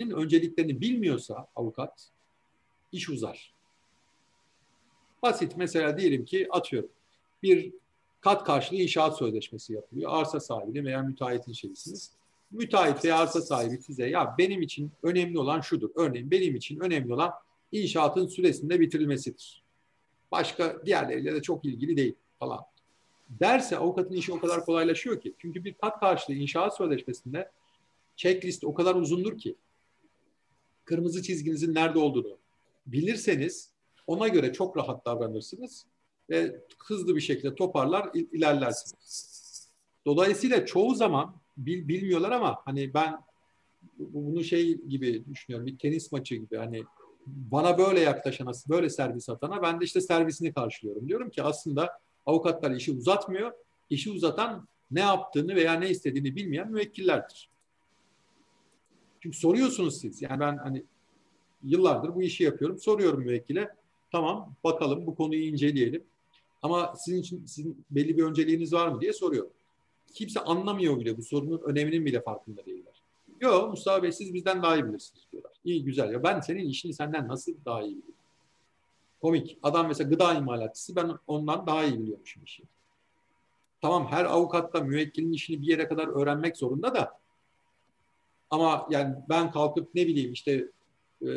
önceliklerini bilmiyorsa avukat iş uzar. Basit mesela diyelim ki atıyorum bir kat karşılığı inşaat sözleşmesi yapılıyor. Arsa sahibi veya müteahhitin şeysiniz. Müteahhit veya arsa sahibi size ya benim için önemli olan şudur. Örneğin benim için önemli olan inşaatın süresinde bitirilmesidir. Başka diğerleriyle de çok ilgili değil falan. Derse avukatın işi o kadar kolaylaşıyor ki. Çünkü bir kat karşılığı inşaat sözleşmesinde checklist o kadar uzundur ki kırmızı çizginizin nerede olduğunu bilirseniz ona göre çok rahat davranırsınız ve hızlı bir şekilde toparlar ilerlersiniz. Dolayısıyla çoğu zaman bil, bilmiyorlar ama hani ben bunu şey gibi düşünüyorum bir tenis maçı gibi hani bana böyle yaklaşana, böyle servis atana ben de işte servisini karşılıyorum. Diyorum ki aslında avukatlar işi uzatmıyor. İşi uzatan ne yaptığını veya ne istediğini bilmeyen müvekkillerdir. Çünkü soruyorsunuz siz. Yani ben hani yıllardır bu işi yapıyorum. Soruyorum müvekkile. Tamam bakalım bu konuyu inceleyelim. Ama sizin için sizin belli bir önceliğiniz var mı diye soruyorum. Kimse anlamıyor bile bu sorunun öneminin bile farkında değiller. Yok Mustafa Bey siz bizden daha iyi bilirsiniz diyorlar. İyi güzel ya ben senin işini senden nasıl daha iyi biliyorum? Komik. Adam mesela gıda imalatçısı ben ondan daha iyi biliyormuşum işi. Tamam her avukat da müvekkilin işini bir yere kadar öğrenmek zorunda da ama yani ben kalkıp ne bileyim işte e,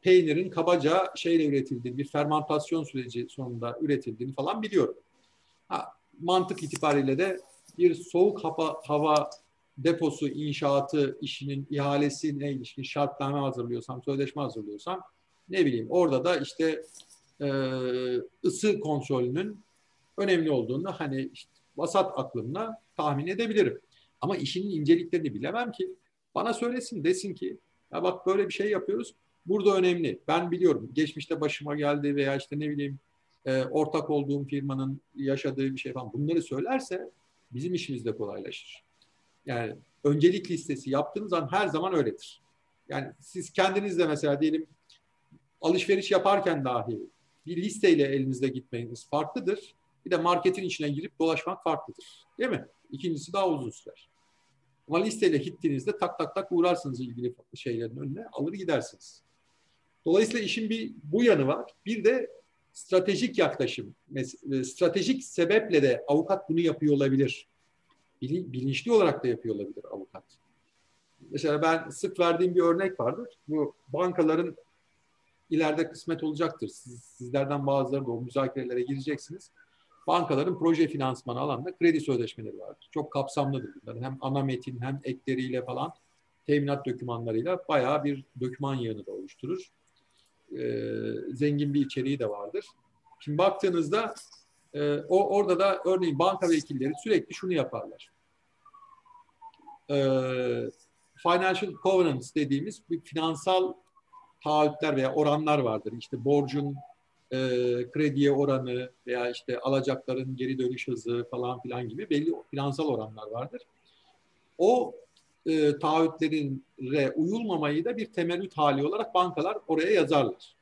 peynirin kabaca şeyle üretildiğini, bir fermentasyon süreci sonunda üretildiğini falan biliyorum. Ha, mantık itibariyle de bir soğuk hava, hava deposu inşaatı işinin ihalesine ilişkin şartname hazırlıyorsam, sözleşme hazırlıyorsam ne bileyim orada da işte e, ısı kontrolünün önemli olduğunu hani işte vasat aklımla tahmin edebilirim. Ama işinin inceliklerini bilemem ki. Bana söylesin desin ki ya bak böyle bir şey yapıyoruz. Burada önemli. Ben biliyorum. Geçmişte başıma geldi veya işte ne bileyim e, ortak olduğum firmanın yaşadığı bir şey falan. Bunları söylerse bizim işimiz de kolaylaşır. Yani öncelik listesi yaptığınız zaman her zaman öyledir. Yani siz kendiniz de mesela diyelim alışveriş yaparken dahi bir listeyle elinizde gitmeniz farklıdır. Bir de marketin içine girip dolaşmak farklıdır. Değil mi? İkincisi daha uzun sürer. Ama listeyle gittiğinizde tak tak tak uğrarsınız ilgili şeylerin önüne alır gidersiniz. Dolayısıyla işin bir bu yanı var. Bir de stratejik yaklaşım. E, stratejik sebeple de avukat bunu yapıyor olabilir. Bilinçli olarak da yapıyor olabilir avukat. Mesela ben sık verdiğim bir örnek vardır. Bu bankaların ileride kısmet olacaktır. Siz, sizlerden bazıları da o müzakerelere gireceksiniz. Bankaların proje finansmanı alanında kredi sözleşmeleri vardır. Çok kapsamlıdır bunlar. Hem ana metin hem ekleriyle falan teminat dokümanlarıyla bayağı bir doküman yığını da oluşturur. Ee, zengin bir içeriği de vardır. Şimdi baktığınızda e, o orada da örneğin banka vekilleri sürekli şunu yaparlar. E, financial covenants dediğimiz bir finansal taahhütler veya oranlar vardır. İşte borcun e, krediye oranı veya işte alacakların geri dönüş hızı falan filan gibi belli finansal oranlar vardır. O e, taahhütlere uyulmamayı da bir temerrüt hali olarak bankalar oraya yazarlar.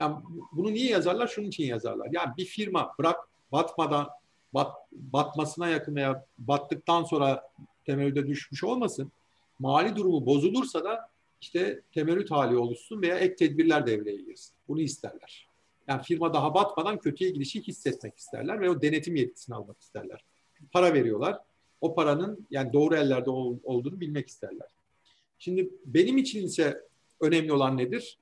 Yani bunu niye yazarlar? Şunun için yazarlar. Yani bir firma bırak batmadan bat, batmasına yakın veya battıktan sonra temerrüde düşmüş olmasın. Mali durumu bozulursa da işte temerrüt hali oluşsun veya ek tedbirler devreye girsin. Bunu isterler. Yani firma daha batmadan kötüye gidişi hissetmek isterler ve o denetim yetkisini almak isterler. Para veriyorlar. O paranın yani doğru ellerde olduğunu bilmek isterler. Şimdi benim için ise önemli olan nedir?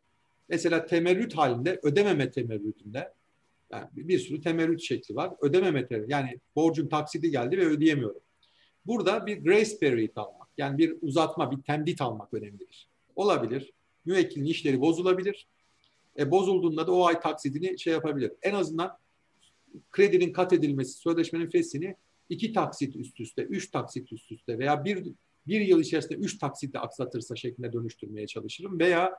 Mesela temerrüt halinde ödememe temerrütünde yani bir sürü temerrüt şekli var. Ödememe temerrüt yani borcun taksidi geldi ve ödeyemiyorum. Burada bir grace period almak yani bir uzatma, bir temdit almak önemlidir. Olabilir. Müvekkilin işleri bozulabilir. E, bozulduğunda da o ay taksidini şey yapabilir. En azından kredinin kat edilmesi, sözleşmenin fesini iki taksit üst üste, üç taksit üst üste veya bir, bir yıl içerisinde üç taksitle aksatırsa şeklinde dönüştürmeye çalışırım. Veya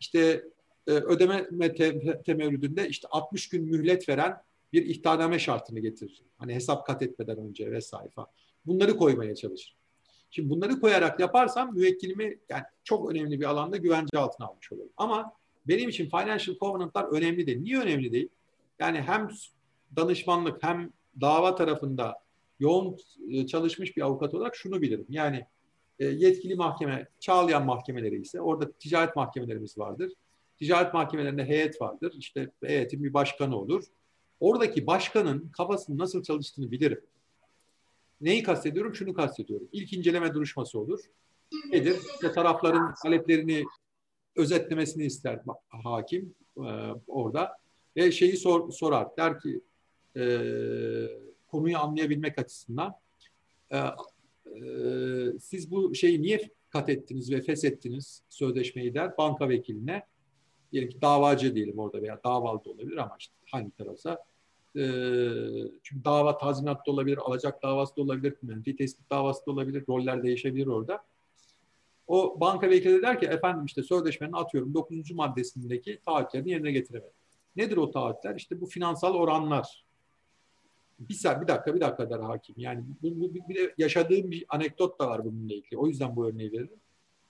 işte e, ödeme te, işte 60 gün mühlet veren bir ihtarname şartını getiririm. Hani hesap kat etmeden önce vesaire falan. Bunları koymaya çalışırım. Şimdi bunları koyarak yaparsam müvekkilimi yani çok önemli bir alanda güvence altına almış olurum. Ama benim için financial covenant'lar önemli değil. Niye önemli değil? Yani hem danışmanlık hem dava tarafında yoğun e, çalışmış bir avukat olarak şunu bilirim. Yani E, yetkili mahkeme, Çağlayan mahkemeleri ise orada ticaret mahkemelerimiz vardır. Ticaret mahkemelerinde heyet vardır. İşte heyetin bir başkanı olur. Oradaki başkanın kafasının nasıl çalıştığını bilirim. Neyi kastediyorum? Şunu kastediyorum. İlk inceleme duruşması olur. Nedir? İşte tarafların taleplerini özetlemesini ister hakim e, orada ve şeyi sor, sorar. Der ki e, konuyu anlayabilmek açısından e, e, siz bu şeyi niye kat ettiniz ve feshettiniz sözleşmeyi der banka vekiline. Diyelim ki davacı diyelim orada veya davalı da olabilir ama işte hangi tarafsa e, çünkü dava tazminat da olabilir, alacak davası da olabilir, menfi tespit davası da olabilir, roller değişebilir orada. O banka vekili der ki efendim işte sözleşmenin atıyorum 9. maddesindeki taahhütlerini yerine getiremedim. Nedir o taahhütler? İşte bu finansal oranlar. Bir, bir dakika bir dakika der hakim. Yani bu, bu, bir de yaşadığım bir anekdot da var bununla ilgili. O yüzden bu örneği veririm.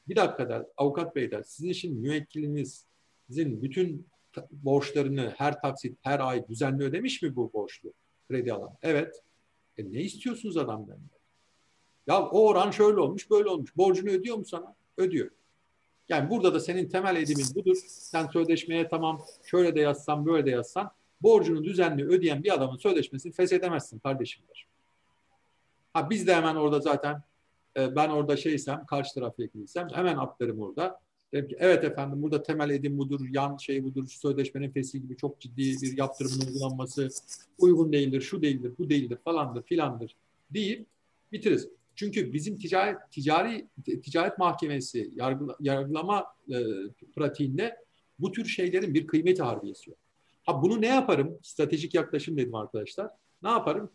Bir dakika der avukat bey der sizin için müvekkilinizin bütün borçlarını her taksit her ay düzenli ödemiş mi bu borçlu kredi alan? Evet. E ne istiyorsunuz adamdan? Ya o oran şöyle olmuş, böyle olmuş. Borcunu ödüyor mu sana? Ödüyor. Yani burada da senin temel edimin budur. Sen sözleşmeye tamam şöyle de yazsan, böyle de yazsan borcunu düzenli ödeyen bir adamın sözleşmesini feshedemezsin kardeşimler. Ha biz de hemen orada zaten e, ben orada şeysem, karşı taraf vekiliysem hemen atlarım orada. Dedim ki evet efendim burada temel edim budur, yan şey budur, sözleşmenin feshi gibi çok ciddi bir yaptırımın uygulanması uygun değildir, şu değildir, bu değildir falandır filandır deyip bitiririz. Çünkü bizim ticaret ticari ticaret mahkemesi yargı, yargılama e, pratiğinde bu tür şeylerin bir kıymeti harbiyesi yok. Ha bunu ne yaparım? Stratejik yaklaşım dedim arkadaşlar. Ne yaparım?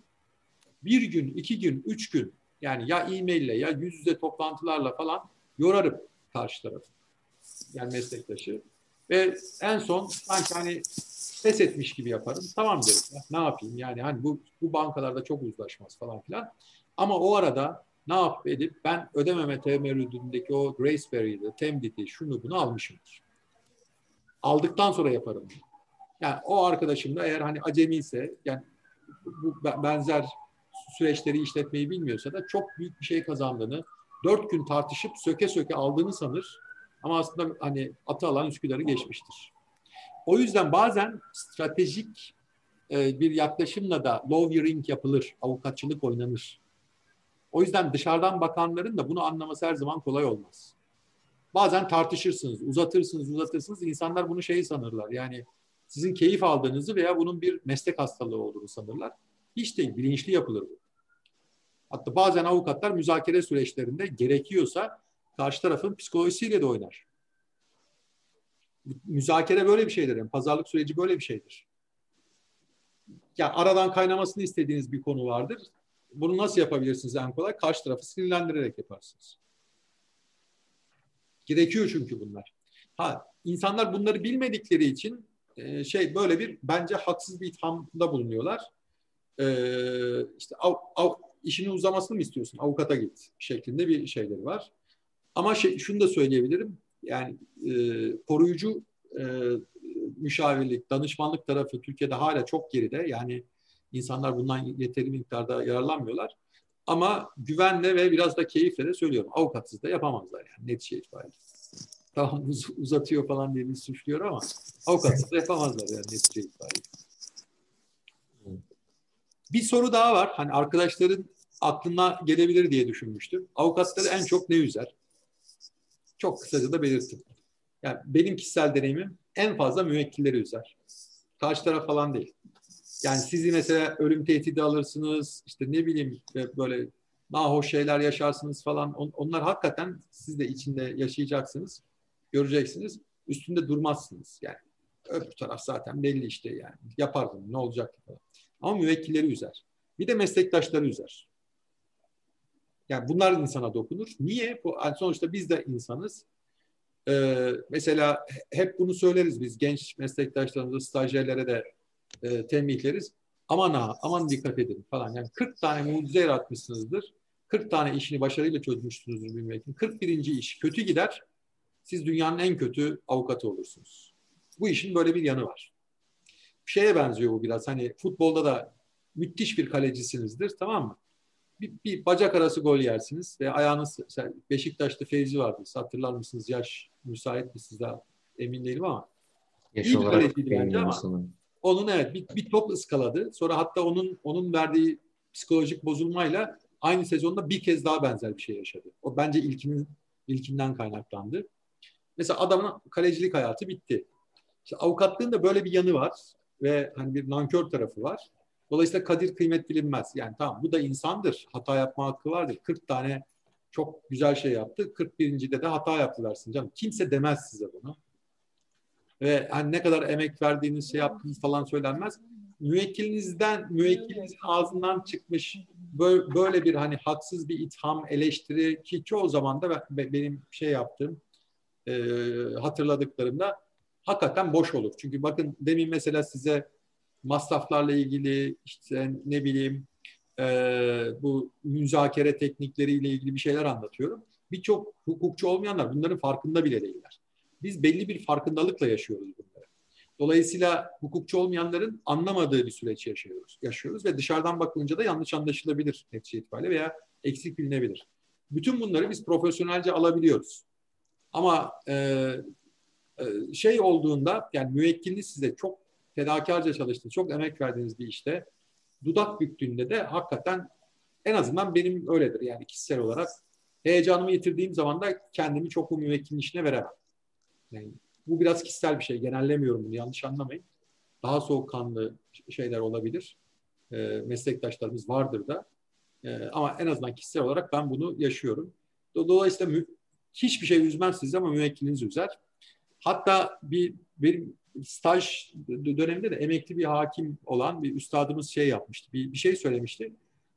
Bir gün, iki gün, üç gün yani ya e-maille ya yüz yüze toplantılarla falan yorarım karşı tarafı. Yani meslektaşı. Ve en son sanki hani pes etmiş gibi yaparım. Tamam derim. Ya, ne yapayım? Yani hani bu, bu bankalarda çok uzlaşmaz falan filan. Ama o arada ne yapıp edip ben ödememe temerrüdündeki o grace period'ı, temditi, şunu bunu almışımdır. Aldıktan sonra yaparım. Yani o arkadaşım da eğer hani acemi ise yani bu benzer süreçleri işletmeyi bilmiyorsa da çok büyük bir şey kazandığını, dört gün tartışıp söke söke aldığını sanır. Ama aslında hani atı alan Üsküdar'ı geçmiştir. O yüzden bazen stratejik e, bir yaklaşımla da lawyering yapılır, avukatçılık oynanır. O yüzden dışarıdan bakanların da bunu anlaması her zaman kolay olmaz. Bazen tartışırsınız, uzatırsınız, uzatırsınız. İnsanlar bunu şey sanırlar. Yani sizin keyif aldığınızı veya bunun bir meslek hastalığı olduğunu sanırlar. Hiç değil, bilinçli yapılır bu. Hatta bazen avukatlar müzakere süreçlerinde gerekiyorsa karşı tarafın psikolojisiyle de oynar. Müzakere böyle bir şeydir. Yani pazarlık süreci böyle bir şeydir. Ya aradan kaynamasını istediğiniz bir konu vardır. Bunu nasıl yapabilirsiniz en kolay? Karşı tarafı sinirlendirerek yaparsınız. Gerekiyor çünkü bunlar. Ha, insanlar bunları bilmedikleri için e, şey böyle bir bence haksız bir ithamda bulunuyorlar. E, işte av, av, işini uzamasını mı istiyorsun? Avukata git şeklinde bir şeyleri var. Ama şey, şunu da söyleyebilirim. Yani e, koruyucu e, müşavirlik, danışmanlık tarafı Türkiye'de hala çok geride. Yani İnsanlar bundan yeteri miktarda yararlanmıyorlar. Ama güvenle ve biraz da keyifle de söylüyorum. Avukatsız da yapamazlar yani netice itibariyle. Tamam uz uzatıyor falan diye bir suçluyor ama avukatsız da yapamazlar yani netice itibariyle. Bir soru daha var. Hani arkadaşların aklına gelebilir diye düşünmüştüm. Avukatları en çok ne üzer? Çok kısaca da belirttim. Yani benim kişisel deneyimim en fazla müvekkilleri üzer. Karşı taraf falan değil. Yani sizi mesela ölüm tehdidi alırsınız, işte ne bileyim böyle nahoş şeyler yaşarsınız falan. onlar hakikaten siz de içinde yaşayacaksınız, göreceksiniz. Üstünde durmazsınız yani. Öbür taraf zaten belli işte yani. Yapardım ne olacak falan. Ama müvekkilleri üzer. Bir de meslektaşları üzer. Yani bunlar insana dokunur. Niye? Bu, yani sonuçta biz de insanız. Ee, mesela hep bunu söyleriz biz genç meslektaşlarımıza, stajyerlere de e, tembihleriz. Aman ha, aman dikkat edin falan. Yani 40 tane mucize yaratmışsınızdır. 40 tane işini başarıyla çözmüşsünüzdür bilmek. 41. iş kötü gider. Siz dünyanın en kötü avukatı olursunuz. Bu işin böyle bir yanı var. Şeye benziyor bu biraz. Hani futbolda da müthiş bir kalecisinizdir tamam mı? bir, bir bacak arası gol yersiniz ve ayağınız Beşiktaş'ta Feyzi vardı. Hatırlar mısınız? Yaş müsait mi size emin değilim ama Yaş iyi olarak bence ama onun evet bir, bir top ıskaladı. Sonra hatta onun onun verdiği psikolojik bozulmayla aynı sezonda bir kez daha benzer bir şey yaşadı. O bence ilkinin ilkinden kaynaklandı. Mesela adamın kalecilik hayatı bitti. İşte avukatlığın da böyle bir yanı var ve hani bir nankör tarafı var. Dolayısıyla kadir kıymet bilinmez. Yani tamam bu da insandır. Hata yapma hakkı vardır. 40 tane çok güzel şey yaptı. 41. de de hata yaptı dersin canım. Kimse demez size bunu. Ve hani ne kadar emek verdiğiniz şey yaptığınız falan söylenmez. Müvekkilinizden, müvekkilinizin ağzından çıkmış böyle bir hani haksız bir itham, eleştiri ki çoğu zaman da benim şey yaptığım e, hatırladıklarımda hakikaten boş olur. Çünkü bakın demin mesela size masraflarla ilgili işte ne bileyim e, bu müzakere teknikleriyle ilgili bir şeyler anlatıyorum. Birçok hukukçu olmayanlar bunların farkında bile değiller. Biz belli bir farkındalıkla yaşıyoruz bunları. Dolayısıyla hukukçu olmayanların anlamadığı bir süreç yaşıyoruz. yaşıyoruz ve dışarıdan bakınca da yanlış anlaşılabilir netice itibariyle veya eksik bilinebilir. Bütün bunları biz profesyonelce alabiliyoruz. Ama e, e, şey olduğunda yani müvekkiliniz size çok fedakarca çalıştığınız, çok emek verdiğiniz bir işte dudak büktüğünde de hakikaten en azından benim öyledir yani kişisel olarak heyecanımı yitirdiğim zaman da kendimi çok bu müvekkilin işine veremem. Bu biraz kişisel bir şey. Genellemiyorum bunu. Yanlış anlamayın. Daha soğukkanlı şeyler olabilir. E, meslektaşlarımız vardır da. E, ama en azından kişisel olarak ben bunu yaşıyorum. Dolayısıyla hiçbir şey üzmez sizi ama müvekkiliniz üzer. Hatta bir benim staj döneminde de emekli bir hakim olan bir üstadımız şey yapmıştı. Bir, bir şey söylemişti.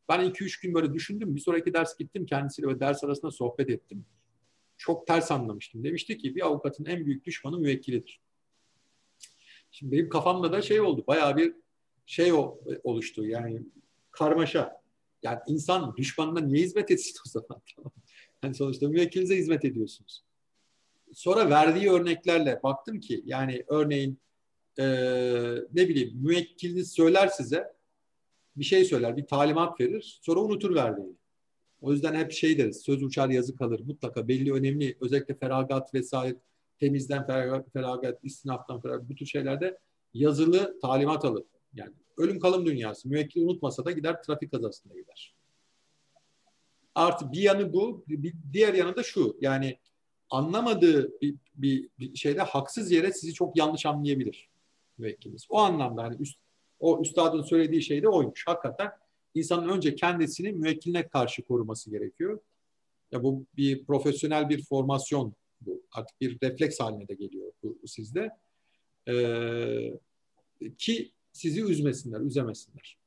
Ben iki üç gün böyle düşündüm. Bir sonraki ders gittim kendisiyle ve ders arasında sohbet ettim. Çok ters anlamıştım. Demişti ki bir avukatın en büyük düşmanı müvekkilidir. Şimdi benim kafamda da şey oldu. Bayağı bir şey oluştu. Yani karmaşa. Yani insan düşmanına niye hizmet etsin o zaman? yani sonuçta müvekkilize hizmet ediyorsunuz sonra verdiği örneklerle baktım ki yani örneğin e, ne bileyim müvekkiliniz söyler size bir şey söyler, bir talimat verir. Sonra unutur verdiğini. O yüzden hep şey deriz, söz uçar yazı kalır. Mutlaka belli önemli, özellikle feragat vesaire, temizden feragat, feragat istinaftan feragat, bu tür şeylerde yazılı talimat alır. Yani ölüm kalım dünyası. Müvekkil unutmasa da gider trafik kazasında gider. Artı bir yanı bu, bir diğer yanı da şu. Yani anlamadığı bir, bir, bir şeyde haksız yere sizi çok yanlış anlayabilir müvekkiliniz. O anlamda hani üst, o üstadın söylediği şey de oymuş. Hakikaten insanın önce kendisini müvekkiline karşı koruması gerekiyor. Ya bu bir profesyonel bir formasyon bu. Artık bir refleks haline de geliyor bu, bu sizde. Ee, ki sizi üzmesinler, üzemesinler.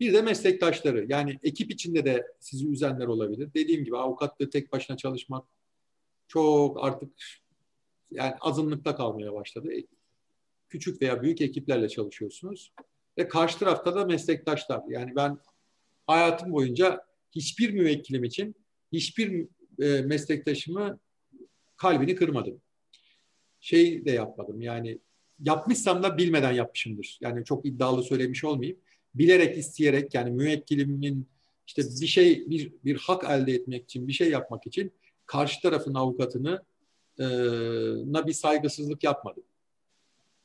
Bir de meslektaşları yani ekip içinde de sizi üzenler olabilir. Dediğim gibi avukatlığı tek başına çalışmak çok artık yani azınlıkta kalmaya başladı. Küçük veya büyük ekiplerle çalışıyorsunuz. Ve karşı tarafta da meslektaşlar. Yani ben hayatım boyunca hiçbir müvekkilim için hiçbir e, meslektaşımı kalbini kırmadım. Şey de yapmadım yani yapmışsam da bilmeden yapmışımdır. Yani çok iddialı söylemiş olmayayım. Bilerek, isteyerek yani müvekkilimin işte bir şey, bir, bir hak elde etmek için, bir şey yapmak için karşı tarafın avukatını e, na bir saygısızlık yapmadım.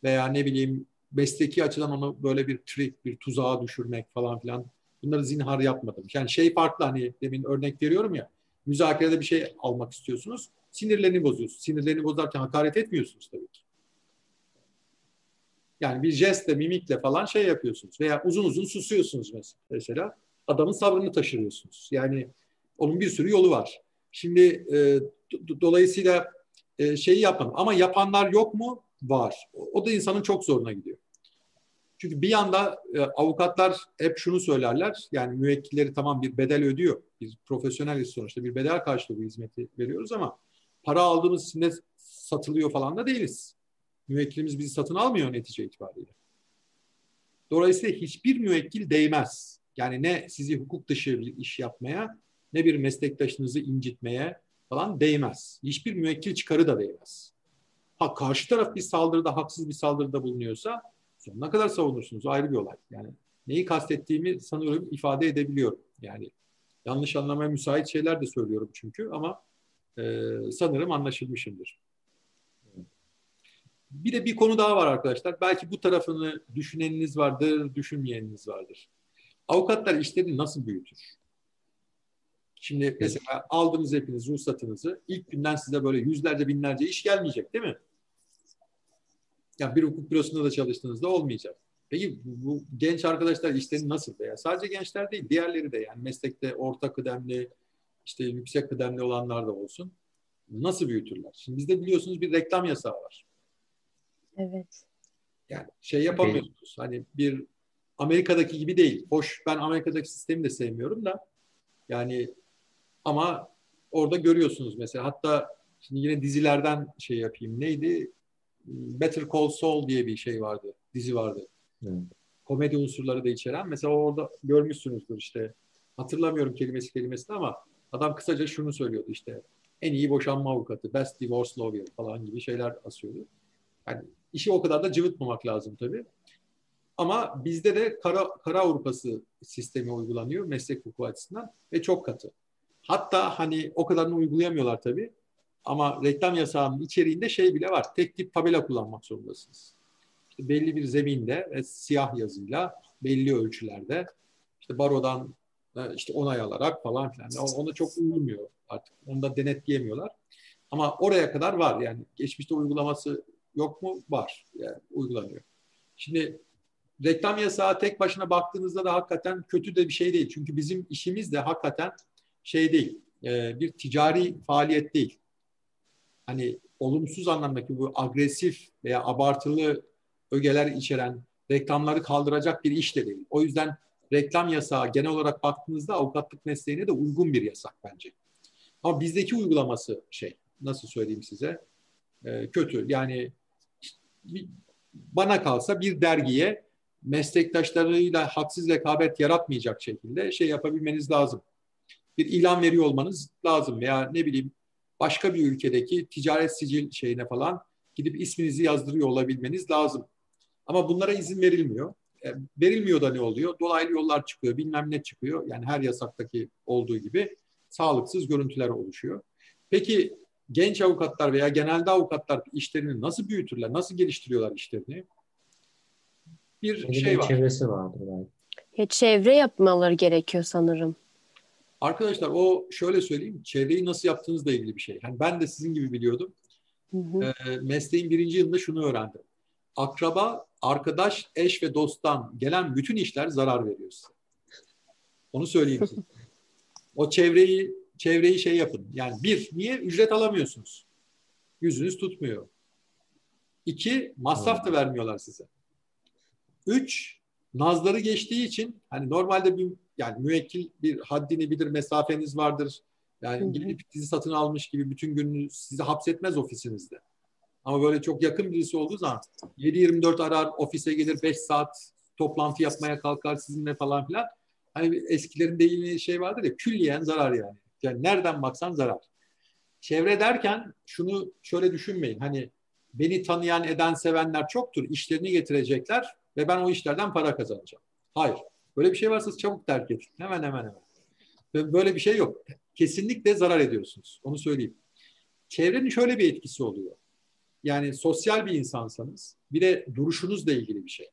Veya ne bileyim mesleki açıdan onu böyle bir trik, bir tuzağa düşürmek falan filan bunları zinhar yapmadım. Yani şey farklı hani demin örnek veriyorum ya müzakerede bir şey almak istiyorsunuz. Sinirlerini bozuyorsunuz. Sinirlerini bozarken hakaret etmiyorsunuz tabii ki. Yani bir jestle, mimikle falan şey yapıyorsunuz. Veya uzun uzun susuyorsunuz mesela. Adamın sabrını taşırıyorsunuz. Yani onun bir sürü yolu var. Şimdi e, do, dolayısıyla e, şeyi yapmadım. Ama yapanlar yok mu? Var. O da insanın çok zoruna gidiyor. Çünkü bir yanda e, avukatlar hep şunu söylerler. Yani müvekkilleri tamam bir bedel ödüyor. Biz profesyoneliz sonuçta bir bedel karşılığı bu hizmeti veriyoruz ama para aldığımız için de satılıyor falan da değiliz. Müvekkilimiz bizi satın almıyor netice itibariyle. Dolayısıyla hiçbir müvekkil değmez. Yani ne sizi hukuk dışı bir iş yapmaya ne bir meslektaşınızı incitmeye falan değmez. Hiçbir müvekkil çıkarı da değmez. Ha karşı taraf bir saldırıda, haksız bir saldırıda bulunuyorsa sonuna kadar savunursunuz. Ayrı bir olay. Yani neyi kastettiğimi sanıyorum ifade edebiliyorum. Yani yanlış anlamaya müsait şeyler de söylüyorum çünkü ama e, sanırım anlaşılmışımdır. Bir de bir konu daha var arkadaşlar. Belki bu tarafını düşüneniniz vardır, düşünmeyeniniz vardır. Avukatlar işlerini nasıl büyütür? Şimdi mesela aldınız hepiniz ruhsatınızı. ilk günden size böyle yüzlerce binlerce iş gelmeyecek değil mi? Yani bir hukuk bürosunda da çalıştığınızda olmayacak. Peki bu genç arkadaşlar işlerini nasıl veya sadece gençler değil diğerleri de yani meslekte orta kıdemli işte yüksek kıdemli olanlar da olsun. Nasıl büyütürler? Şimdi bizde biliyorsunuz bir reklam yasağı var. Evet. Yani şey yapamıyorsunuz. Hani bir Amerika'daki gibi değil. Hoş ben Amerika'daki sistemi de sevmiyorum da yani ama orada görüyorsunuz mesela hatta şimdi yine dizilerden şey yapayım. Neydi? Better Call Saul diye bir şey vardı. Dizi vardı. Evet. Komedi unsurları da içeren. Mesela orada görmüşsünüzdür işte. Hatırlamıyorum kelimesi kelimesini ama adam kısaca şunu söylüyordu işte. En iyi boşanma avukatı, best divorce lawyer falan gibi şeyler asıyordu. Yani işi o kadar da cıvıtmamak lazım tabii. Ama bizde de kara, kara Avrupası sistemi uygulanıyor meslek hukuku açısından ve çok katı. Hatta hani o kadarını uygulayamıyorlar tabii. Ama reklam yasağının içeriğinde şey bile var. Tek tip tabela kullanmak zorundasınız. İşte belli bir zeminde ve siyah yazıyla belli ölçülerde işte barodan e, işte onay alarak falan filan. Ona çok uyulmuyor artık. Onu da denetleyemiyorlar. Ama oraya kadar var yani. Geçmişte uygulaması yok mu? Var. Yani uygulanıyor. Şimdi reklam yasağı tek başına baktığınızda da hakikaten kötü de bir şey değil. Çünkü bizim işimiz de hakikaten şey değil. E, bir ticari faaliyet değil. Hani olumsuz anlamdaki bu agresif veya abartılı ögeler içeren reklamları kaldıracak bir iş de değil. O yüzden reklam yasağı genel olarak baktığınızda avukatlık mesleğine de uygun bir yasak bence. Ama bizdeki uygulaması şey nasıl söyleyeyim size e, kötü. Yani bana kalsa bir dergiye meslektaşlarıyla haksız rekabet yaratmayacak şekilde şey yapabilmeniz lazım. Bir ilan veriyor olmanız lazım veya ne bileyim başka bir ülkedeki ticaret sicil şeyine falan gidip isminizi yazdırıyor olabilmeniz lazım. Ama bunlara izin verilmiyor. E, verilmiyor da ne oluyor? Dolaylı yollar çıkıyor, bilmem ne çıkıyor. Yani her yasaktaki olduğu gibi sağlıksız görüntüler oluşuyor. Peki genç avukatlar veya genelde avukatlar işlerini nasıl büyütürler, nasıl geliştiriyorlar işlerini? Bir Öyle şey var. Çevresi vardır belki. Ya çevre yapmaları gerekiyor sanırım. Arkadaşlar o şöyle söyleyeyim, çevreyi nasıl yaptığınızla ilgili bir şey. Yani ben de sizin gibi biliyordum. Hı hı. E, mesleğin birinci yılında şunu öğrendim. Akraba, arkadaş, eş ve dosttan gelen bütün işler zarar veriyor size. Onu söyleyeyim size. O çevreyi çevreyi şey yapın. Yani bir, niye? Ücret alamıyorsunuz. Yüzünüz tutmuyor. İki, masraf da vermiyorlar size. Üç, nazları geçtiği için hani normalde bir yani müvekkil bir haddini bilir, mesafeniz vardır. Yani gidip dizi satın almış gibi bütün gününü sizi hapsetmez ofisinizde. Ama böyle çok yakın birisi olduğu zaman 7-24 arar, ofise gelir 5 saat toplantı yapmaya kalkar sizinle falan filan. Hani eskilerin deyimi şey vardır ya külliyen zarar yani. Yani nereden baksan zarar. Çevre derken şunu şöyle düşünmeyin. Hani beni tanıyan, eden, sevenler çoktur. İşlerini getirecekler ve ben o işlerden para kazanacağım. Hayır. Böyle bir şey varsa çabuk terk edin. Hemen hemen hemen. Böyle bir şey yok. Kesinlikle zarar ediyorsunuz. Onu söyleyeyim. Çevrenin şöyle bir etkisi oluyor. Yani sosyal bir insansanız bir de duruşunuzla ilgili bir şey.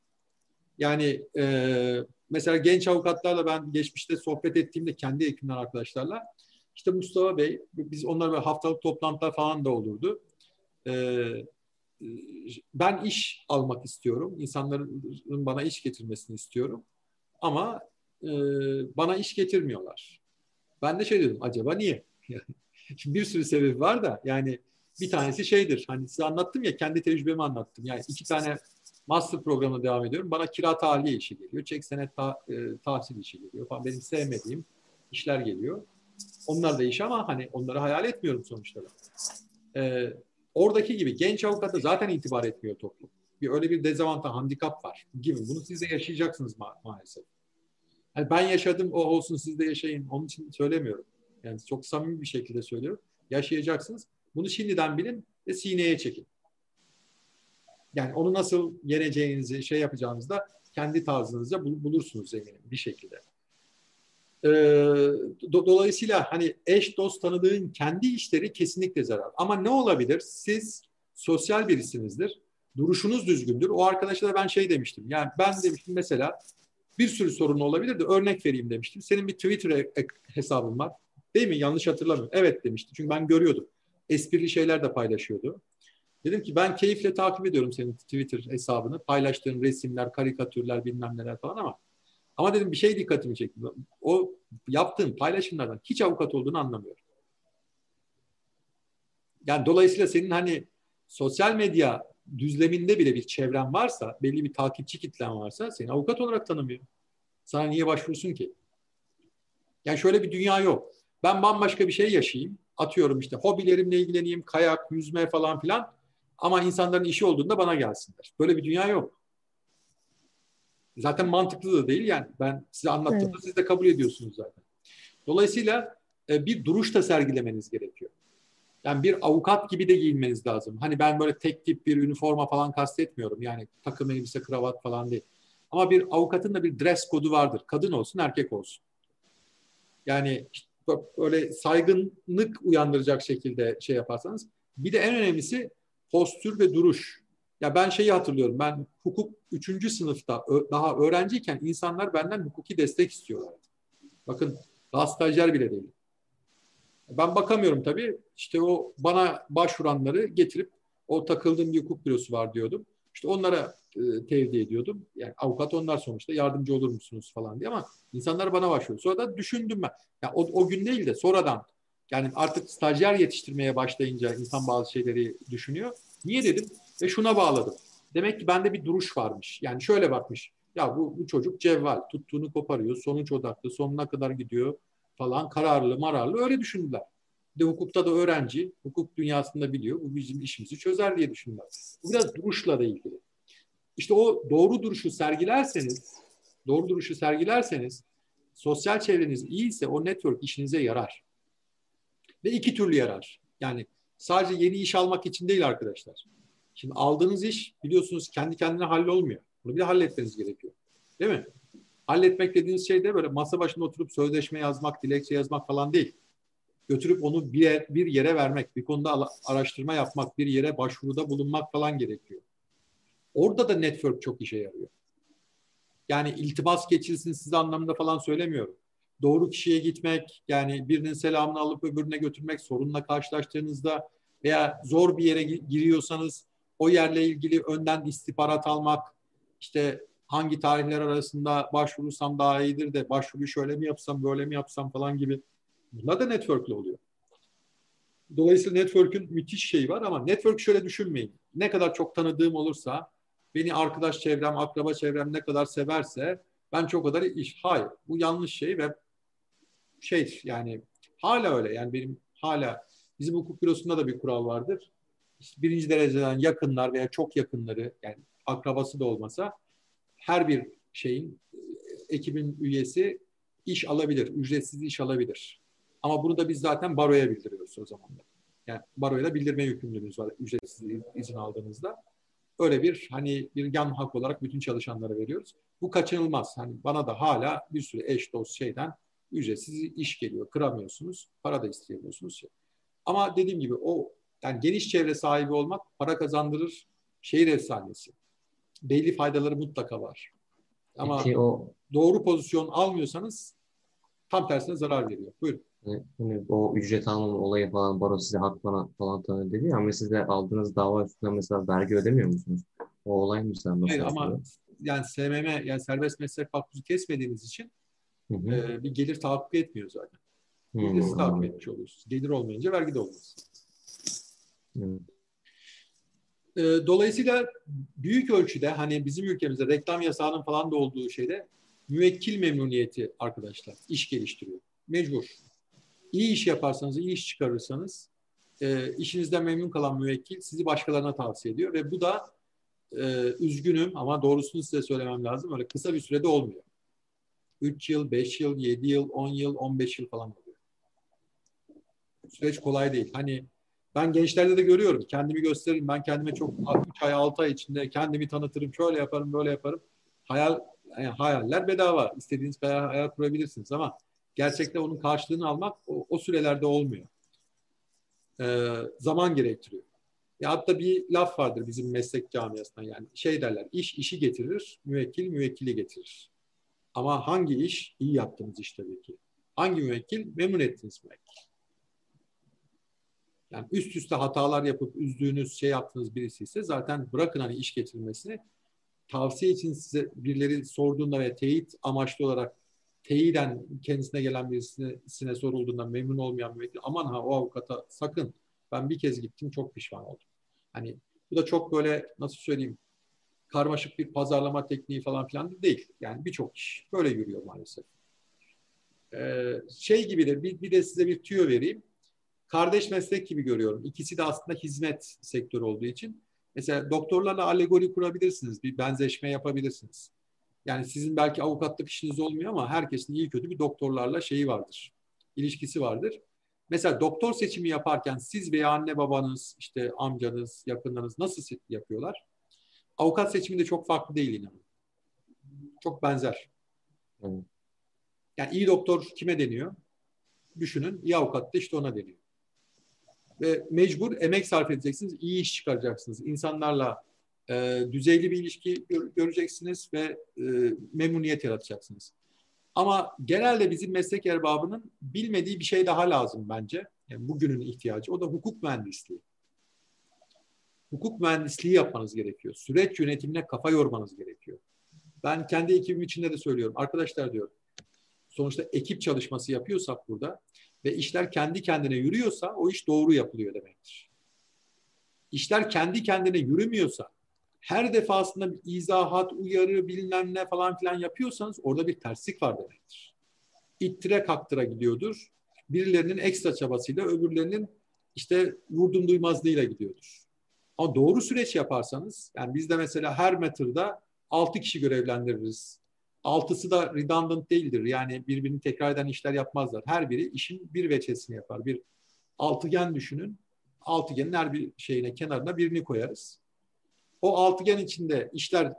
Yani e, mesela genç avukatlarla ben geçmişte sohbet ettiğimde kendi ekibimden arkadaşlarla işte Mustafa Bey biz onlar böyle haftalık toplantılar falan da olurdu. E, ben iş almak istiyorum. İnsanların bana iş getirmesini istiyorum. Ama e, bana iş getirmiyorlar. Ben de şey dedim acaba niye? Şimdi bir sürü sebebi var da yani bir tanesi şeydir. Hani size anlattım ya kendi tecrübemi anlattım. Yani iki tane master programına devam ediyorum. Bana kira tahliye işi geliyor. Çek senet ta, e, tahsil işi geliyor falan. Benim sevmediğim işler geliyor. Onlar da iş ama hani onları hayal etmiyorum sonuçta. Ee, oradaki gibi genç avukata zaten itibar etmiyor toplum. Bir öyle bir dezavantaj, handikap var gibi. Bunu siz de yaşayacaksınız ma- maalesef. Yani ben yaşadım, o olsun siz de yaşayın. Onun için söylemiyorum. Yani çok samimi bir şekilde söylüyorum. Yaşayacaksınız. Bunu şimdiden bilin ve sineye çekin. Yani onu nasıl yeneceğinizi, şey yapacağınızda kendi tarzınızda bulursunuz eminim bir şekilde. E, do, dolayısıyla hani eş dost tanıdığın kendi işleri kesinlikle zarar. Ama ne olabilir? Siz sosyal birisinizdir. Duruşunuz düzgündür. O arkadaşa da ben şey demiştim. Yani ben demiştim mesela bir sürü sorun olabilir de örnek vereyim demiştim. Senin bir Twitter hesabın var. Değil mi? Yanlış hatırlamıyorum. Evet demişti. Çünkü ben görüyordum. Esprili şeyler de paylaşıyordu. Dedim ki ben keyifle takip ediyorum senin Twitter hesabını. Paylaştığın resimler, karikatürler bilmem neler falan ama ama dedim bir şey dikkatimi çekti. O yaptığın paylaşımlardan hiç avukat olduğunu anlamıyorum. Yani dolayısıyla senin hani sosyal medya düzleminde bile bir çevren varsa, belli bir takipçi kitlen varsa seni avukat olarak tanımıyor. Sana niye başvursun ki? Yani şöyle bir dünya yok. Ben bambaşka bir şey yaşayayım. Atıyorum işte hobilerimle ilgileneyim, kayak, yüzme falan filan. Ama insanların işi olduğunda bana gelsinler. Böyle bir dünya yok. Zaten mantıklı da değil yani. Ben size anlattığımda evet. siz de kabul ediyorsunuz zaten. Dolayısıyla e, bir duruş da sergilemeniz gerekiyor. Yani bir avukat gibi de giyinmeniz lazım. Hani ben böyle tek tip bir üniforma falan kastetmiyorum. Yani takım elbise, kravat falan değil. Ama bir avukatın da bir dress kodu vardır. Kadın olsun, erkek olsun. Yani böyle saygınlık uyandıracak şekilde şey yaparsanız. Bir de en önemlisi postür ve duruş. Ya ben şeyi hatırlıyorum. Ben hukuk 3. sınıfta daha öğrenciyken insanlar benden hukuki destek istiyorlardı. Bakın daha stajyer bile değil. Ben bakamıyorum tabii. İşte o bana başvuranları getirip o takıldığım bir hukuk bürosu var diyordum. İşte onlara e, tevdi ediyordum. Yani avukat onlar sonuçta yardımcı olur musunuz falan diye ama insanlar bana başvuruyor. Sonra da düşündüm ben. Ya o, o gün değil de sonradan yani artık stajyer yetiştirmeye başlayınca insan bazı şeyleri düşünüyor. Niye dedim? Ve şuna bağladım. Demek ki bende bir duruş varmış. Yani şöyle bakmış. Ya bu, bu çocuk cevval. Tuttuğunu koparıyor. Sonuç odaklı. Sonuna kadar gidiyor falan. Kararlı mararlı. Öyle düşündüler. De hukukta da öğrenci. Hukuk dünyasında biliyor. Bu bizim işimizi çözer diye düşündüler. Bu biraz duruşla da ilgili. İşte o doğru duruşu sergilerseniz doğru duruşu sergilerseniz sosyal çevreniz iyiyse o network işinize yarar. Ve iki türlü yarar. Yani sadece yeni iş almak için değil arkadaşlar. Şimdi aldığınız iş biliyorsunuz kendi kendine hallolmuyor. Bunu bir de halletmeniz gerekiyor. Değil mi? Halletmek dediğiniz şey de böyle masa başında oturup sözleşme yazmak, dilekçe yazmak falan değil. Götürüp onu bir, yer, bir yere vermek, bir konuda araştırma yapmak, bir yere başvuruda bulunmak falan gerekiyor. Orada da network çok işe yarıyor. Yani iltimas geçilsin size anlamında falan söylemiyorum doğru kişiye gitmek, yani birinin selamını alıp öbürüne götürmek, sorunla karşılaştığınızda veya zor bir yere giriyorsanız o yerle ilgili önden istihbarat almak, işte hangi tarihler arasında başvurursam daha iyidir de başvuru şöyle mi yapsam, böyle mi yapsam falan gibi. Bunlar da network'le oluyor. Dolayısıyla network'ün müthiş şeyi var ama network şöyle düşünmeyin. Ne kadar çok tanıdığım olursa, beni arkadaş çevrem, akraba çevrem ne kadar severse ben çok kadar iş. Hayır. Bu yanlış şey ve şey yani hala öyle yani benim hala bizim hukuk bürosunda da bir kural vardır. İşte birinci dereceden yakınlar veya çok yakınları yani akrabası da olmasa her bir şeyin ekibin üyesi iş alabilir, ücretsiz iş alabilir. Ama bunu da biz zaten baroya bildiriyoruz o zaman. Yani baroya da bildirme yükümlülüğümüz var ücretsiz izin aldığınızda. Öyle bir hani bir yan hak olarak bütün çalışanlara veriyoruz. Bu kaçınılmaz. Hani bana da hala bir sürü eş dost şeyden ücretsiz iş geliyor. Kıramıyorsunuz. Para da isteyemiyorsunuz. Ama dediğim gibi o yani geniş çevre sahibi olmak para kazandırır şehir efsanesi. Belli faydaları mutlaka var. Ama Peki o doğru pozisyon almıyorsanız tam tersine zarar veriyor. Buyurun. Yani o ücret almama olayı falan baro size hak falan, falan tanıyor dedi ya ama siz de aldığınız dava üstüne mesela vergi ödemiyor musunuz? O olay mı sen Hayır ama yani SMM yani serbest meslek makbuzu kesmediğiniz için Hı hı. E, bir gelir tahakkuk etmiyor zaten. Gelirsiz tahakkuk etmiş oluyorsunuz. Gelir olmayınca vergi de olmaz. Hı. E, dolayısıyla büyük ölçüde hani bizim ülkemizde reklam yasağının falan da olduğu şeyde müvekkil memnuniyeti arkadaşlar iş geliştiriyor. Mecbur. İyi iş yaparsanız, iyi iş çıkarırsanız e, işinizden memnun kalan müvekkil sizi başkalarına tavsiye ediyor ve bu da e, üzgünüm ama doğrusunu size söylemem lazım. Öyle kısa bir sürede olmuyor. 3 yıl, 5 yıl, 7 yıl, 10 yıl, 15 yıl falan oluyor. Süreç kolay değil. Hani ben gençlerde de görüyorum. Kendimi gösteririm. Ben kendime çok 3 ay, 6 ay içinde kendimi tanıtırım. Şöyle yaparım, böyle yaparım. Hayal yani hayaller bedava. İstediğiniz kadar hayal kurabilirsiniz ama gerçekte onun karşılığını almak o, o sürelerde olmuyor. Ee, zaman gerektiriyor. Ya hatta bir laf vardır bizim meslek camiasında yani şey derler iş işi getirir, müvekkil müvekkili getirir. Ama hangi iş? iyi yaptığınız iş tabii ki. Hangi müvekkil? Memnun ettiğiniz müvekkil. Yani üst üste hatalar yapıp üzdüğünüz, şey yaptığınız birisi ise zaten bırakın hani iş getirilmesini. Tavsiye için size birileri sorduğunda ve teyit amaçlı olarak teyiden kendisine gelen birisine sorulduğunda memnun olmayan müvekkil aman ha o avukata sakın ben bir kez gittim çok pişman oldum. Hani bu da çok böyle nasıl söyleyeyim karmaşık bir pazarlama tekniği falan filan değil. Yani birçok iş böyle yürüyor maalesef. Ee, şey gibi de bir, bir de size bir tüyo vereyim. Kardeş meslek gibi görüyorum. İkisi de aslında hizmet sektörü olduğu için. Mesela doktorlarla alegori kurabilirsiniz. Bir benzeşme yapabilirsiniz. Yani sizin belki avukatlık işiniz olmuyor ama herkesin iyi kötü bir doktorlarla şeyi vardır. İlişkisi vardır. Mesela doktor seçimi yaparken siz veya anne babanız, işte amcanız, yakınlarınız nasıl yapıyorlar? Avukat seçimi de çok farklı değil inanın. Çok benzer. Yani iyi doktor kime deniyor? Düşünün. İyi avukat da işte ona deniyor. Ve mecbur emek sarf edeceksiniz. iyi iş çıkaracaksınız. İnsanlarla e, düzeyli bir ilişki gör, göreceksiniz ve e, memnuniyet yaratacaksınız. Ama genelde bizim meslek erbabının bilmediği bir şey daha lazım bence. Yani bugünün ihtiyacı. O da hukuk mühendisliği. Hukuk mühendisliği yapmanız gerekiyor. Süreç yönetimine kafa yormanız gerekiyor. Ben kendi ekibim içinde de söylüyorum. Arkadaşlar diyor, sonuçta ekip çalışması yapıyorsak burada ve işler kendi kendine yürüyorsa o iş doğru yapılıyor demektir. İşler kendi kendine yürümüyorsa her defasında bir izahat, uyarı, bilmem ne falan filan yapıyorsanız orada bir terslik var demektir. İttire kaktıra gidiyordur. Birilerinin ekstra çabasıyla öbürlerinin işte vurdum duymazlığıyla gidiyordur. Ama doğru süreç yaparsanız, yani biz de mesela her metrda 6 kişi görevlendiririz. Altısı da redundant değildir. Yani birbirini tekrar eden işler yapmazlar. Her biri işin bir veçesini yapar. Bir altıgen düşünün. Altıgenin her bir şeyine kenarına birini koyarız o altıgen içinde işler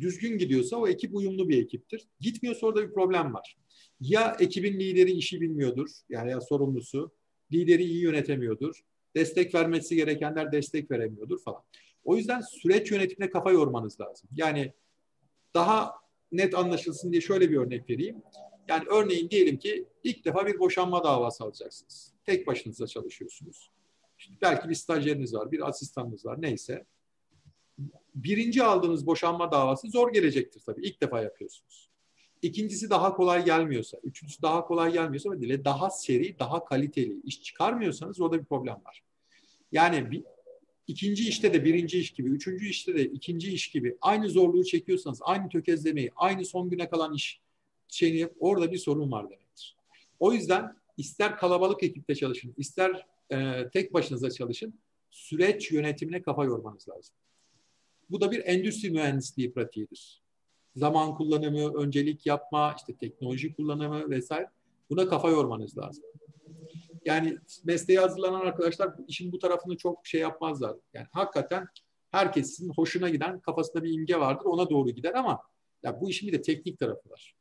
düzgün gidiyorsa o ekip uyumlu bir ekiptir. Gitmiyorsa orada bir problem var. Ya ekibin lideri işi bilmiyordur, yani ya sorumlusu, lideri iyi yönetemiyordur, destek vermesi gerekenler destek veremiyordur falan. O yüzden süreç yönetimine kafa yormanız lazım. Yani daha net anlaşılsın diye şöyle bir örnek vereyim. Yani örneğin diyelim ki ilk defa bir boşanma davası alacaksınız. Tek başınıza çalışıyorsunuz. İşte belki bir stajyeriniz var, bir asistanınız var neyse birinci aldığınız boşanma davası zor gelecektir tabii. İlk defa yapıyorsunuz. İkincisi daha kolay gelmiyorsa, üçüncüsü daha kolay gelmiyorsa ve daha seri, daha kaliteli iş çıkarmıyorsanız orada bir problem var. Yani bir, ikinci işte de birinci iş gibi, üçüncü işte de ikinci iş gibi aynı zorluğu çekiyorsanız, aynı tökezlemeyi, aynı son güne kalan iş şeyini orada bir sorun var demektir. O yüzden ister kalabalık ekipte çalışın, ister e, tek başınıza çalışın, süreç yönetimine kafa yormanız lazım. Bu da bir endüstri mühendisliği pratiğidir. Zaman kullanımı, öncelik yapma, işte teknoloji kullanımı vesaire. Buna kafa yormanız lazım. Yani mesleğe hazırlanan arkadaşlar işin bu tarafını çok şey yapmazlar. Yani hakikaten herkesin hoşuna giden kafasında bir imge vardır. Ona doğru gider ama ya bu işin bir de teknik tarafı var.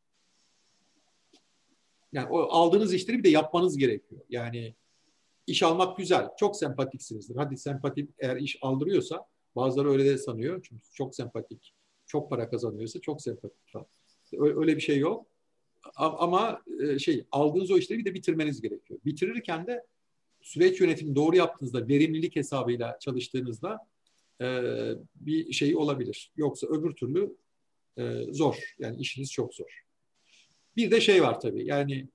Yani o aldığınız işleri bir de yapmanız gerekiyor. Yani iş almak güzel. Çok sempatiksinizdir. Hadi sempatik eğer iş aldırıyorsa Bazıları öyle de sanıyor. Çünkü çok sempatik, çok para kazanıyorsa çok sempatik. Öyle bir şey yok. Ama e, şey aldığınız o işleri bir de bitirmeniz gerekiyor. Bitirirken de süreç yönetimi doğru yaptığınızda, verimlilik hesabıyla çalıştığınızda e, bir şey olabilir. Yoksa öbür türlü e, zor. Yani işiniz çok zor. Bir de şey var tabii. Yani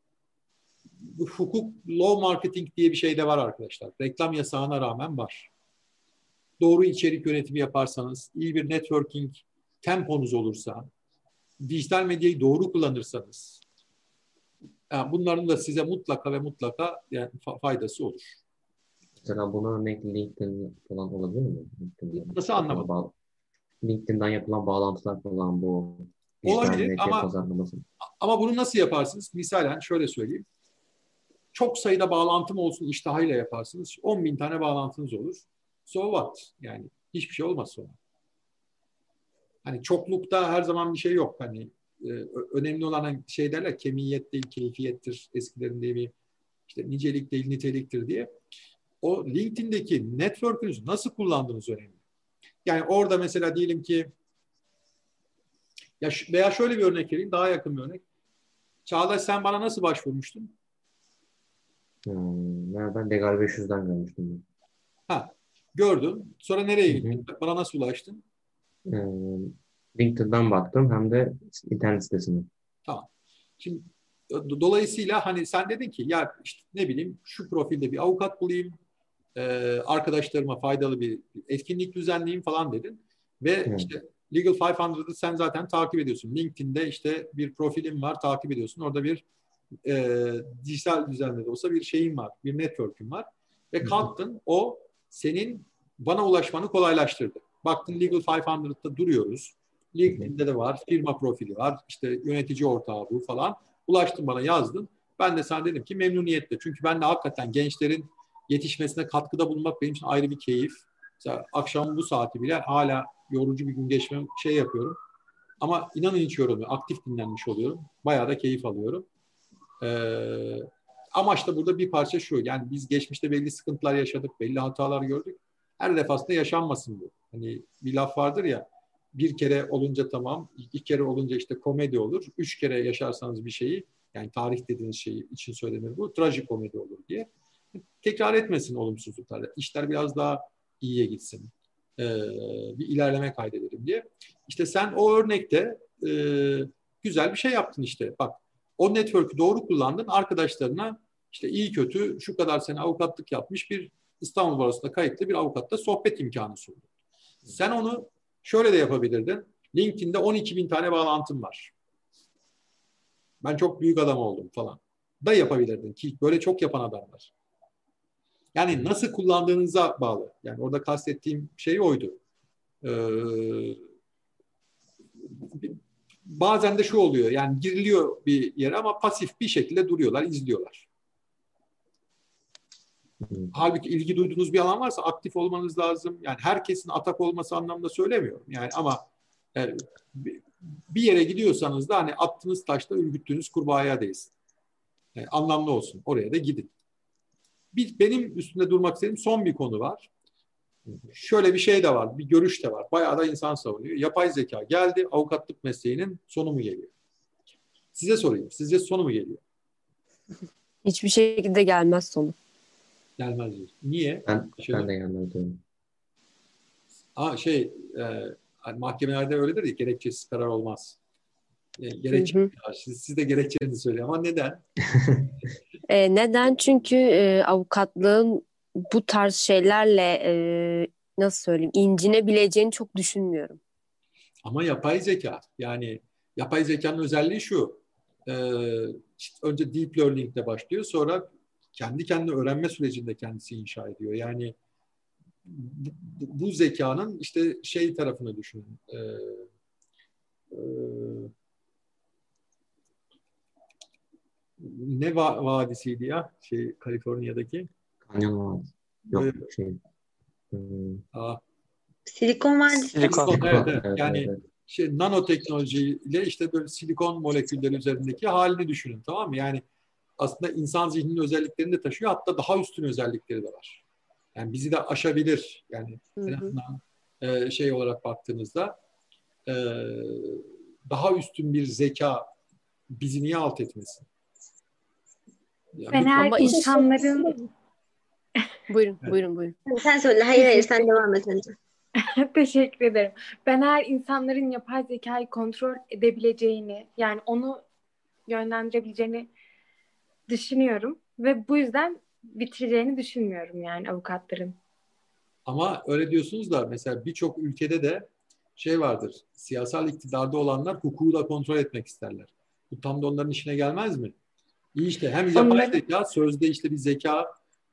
hukuk, law marketing diye bir şey de var arkadaşlar. Reklam yasağına rağmen var doğru içerik yönetimi yaparsanız, iyi bir networking temponuz olursa, dijital medyayı doğru kullanırsanız, yani bunların da size mutlaka ve mutlaka yani faydası olur. Mesela buna örnek LinkedIn falan olabilir mi? LinkedIn Nasıl anlamadım? LinkedIn'den yapılan bağlantılar falan bu. Olabilir ama, ama bunu nasıl yaparsınız? Misalen şöyle söyleyeyim. Çok sayıda bağlantım olsun iştahıyla yaparsınız. 10 bin tane bağlantınız olur. So what? Yani hiçbir şey olmaz sonra. Hani çoklukta her zaman bir şey yok. Hani e, önemli olan şey derler kemiyet değil keyfiyettir eskilerin deyimi işte nicelik değil niteliktir diye. O LinkedIn'deki network'ünüzü nasıl kullandığınız önemli. Yani orada mesela diyelim ki ya veya şöyle bir örnek vereyim daha yakın bir örnek. Çağdaş sen bana nasıl başvurmuştun? Hmm, ben Legal 500'den görmüştüm. Ha, gördün. Sonra nereye gittin? Bana nasıl ulaştın? Ee, LinkedIn'dan baktım hem de internet sitesine. Tamam. Şimdi dolayısıyla hani sen dedin ki ya işte ne bileyim şu profilde bir avukat bulayım, e, arkadaşlarıma faydalı bir etkinlik düzenleyeyim falan dedin. Ve evet. işte Legal 500'ı sen zaten takip ediyorsun. LinkedIn'de işte bir profilim var, takip ediyorsun. Orada bir e, dijital düzenli de olsa bir şeyin var, bir network'ün var. Ve kalktın o senin bana ulaşmanı kolaylaştırdı. Baktın Legal 500'da duruyoruz. LinkedIn'de de var, firma profili var, işte yönetici ortağı bu falan. Ulaştın bana yazdın. Ben de sana dedim ki memnuniyetle. Çünkü ben de hakikaten gençlerin yetişmesine katkıda bulunmak benim için ayrı bir keyif. Mesela akşam bu saati bile hala yorucu bir gün geçmem şey yapıyorum. Ama inanın hiç yorulmuyor. Aktif dinlenmiş oluyorum. Bayağı da keyif alıyorum. Ee, amaç da burada bir parça şu. Yani biz geçmişte belli sıkıntılar yaşadık, belli hatalar gördük. Her defasında yaşanmasın bu. Hani bir laf vardır ya, bir kere olunca tamam, iki kere olunca işte komedi olur. Üç kere yaşarsanız bir şeyi, yani tarih dediğiniz şeyi için söylenir bu, trajikomedi olur diye. Tekrar etmesin olumsuzluklar. İşler biraz daha iyiye gitsin. Ee, bir ilerleme kaydedelim diye. İşte sen o örnekte e, güzel bir şey yaptın işte. Bak o network'ü doğru kullandın. Arkadaşlarına işte iyi kötü şu kadar sene avukatlık yapmış bir İstanbul Barosu'nda kayıtlı bir avukatta sohbet imkanı sundun. Sen onu şöyle de yapabilirdin. LinkedIn'de 12 bin tane bağlantım var. Ben çok büyük adam oldum falan. Da yapabilirdin ki böyle çok yapan adamlar. Yani nasıl kullandığınıza bağlı. Yani orada kastettiğim şey oydu. Ee, bazen de şu oluyor yani giriliyor bir yere ama pasif bir şekilde duruyorlar, izliyorlar. Halbuki ilgi duyduğunuz bir alan varsa aktif olmanız lazım. Yani herkesin atak olması anlamda söylemiyorum. Yani ama yani e, bir yere gidiyorsanız da hani attığınız taşla ürgüttüğünüz kurbağaya değilsin. Yani anlamlı olsun. Oraya da gidin. Bir, benim üstünde durmak istediğim son bir konu var. Şöyle bir şey de var, bir görüş de var. Bayağı da insan savunuyor. Yapay zeka geldi, avukatlık mesleğinin sonu mu geliyor? Size sorayım, sizce sonu mu geliyor? Hiçbir şekilde gelmez sonu. Gelmez. Niye? Ben, Şöyle, ben de gelmez diyorum. Aa, şey, e, hani mahkemelerde öyledir ya, gerekçesiz karar olmaz. E, gerekçe, hı hı. Siz, siz de gerekçenizi söyleyin ama neden? e, neden? Çünkü e, avukatlığın bu tarz şeylerle e, nasıl söyleyeyim incinebileceğini çok düşünmüyorum. Ama yapay zeka yani yapay zekanın özelliği şu e, işte önce deep learning ile başlıyor sonra kendi kendine öğrenme sürecinde kendisi inşa ediyor. Yani bu, bu zekanın işte şey tarafını düşünün. E, e, ne va- vadisiydi ya şey Kaliforniya'daki? Kanyon Vadisi. Yok evet. şey. Hmm. Aa. Silikon Vadisi. Silikon, silikon evet, evet. evet. Yani evet. şey nanoteknoloji ile işte böyle silikon molekülleri üzerindeki halini düşünün tamam mı? Yani aslında insan zihninin özelliklerini de taşıyor. Hatta daha üstün özellikleri de var. Yani bizi de aşabilir. Yani en azından e, şey olarak baktığınızda e, daha üstün bir zeka bizi niye alt etmesin? Yani ben her insanların buyurun, buyurun, buyurun. Sen söyle. Hayır, hayır, sen devam et önce. Teşekkür ederim. Ben her insanların yapay zekayı kontrol edebileceğini, yani onu yönlendirebileceğini düşünüyorum ve bu yüzden bitireceğini düşünmüyorum yani avukatların. Ama öyle diyorsunuz da mesela birçok ülkede de şey vardır. Siyasal iktidarda olanlar hukuku da kontrol etmek isterler. Bu tam da onların işine gelmez mi? İyi işte hem yapay zeka sözde işte bir zeka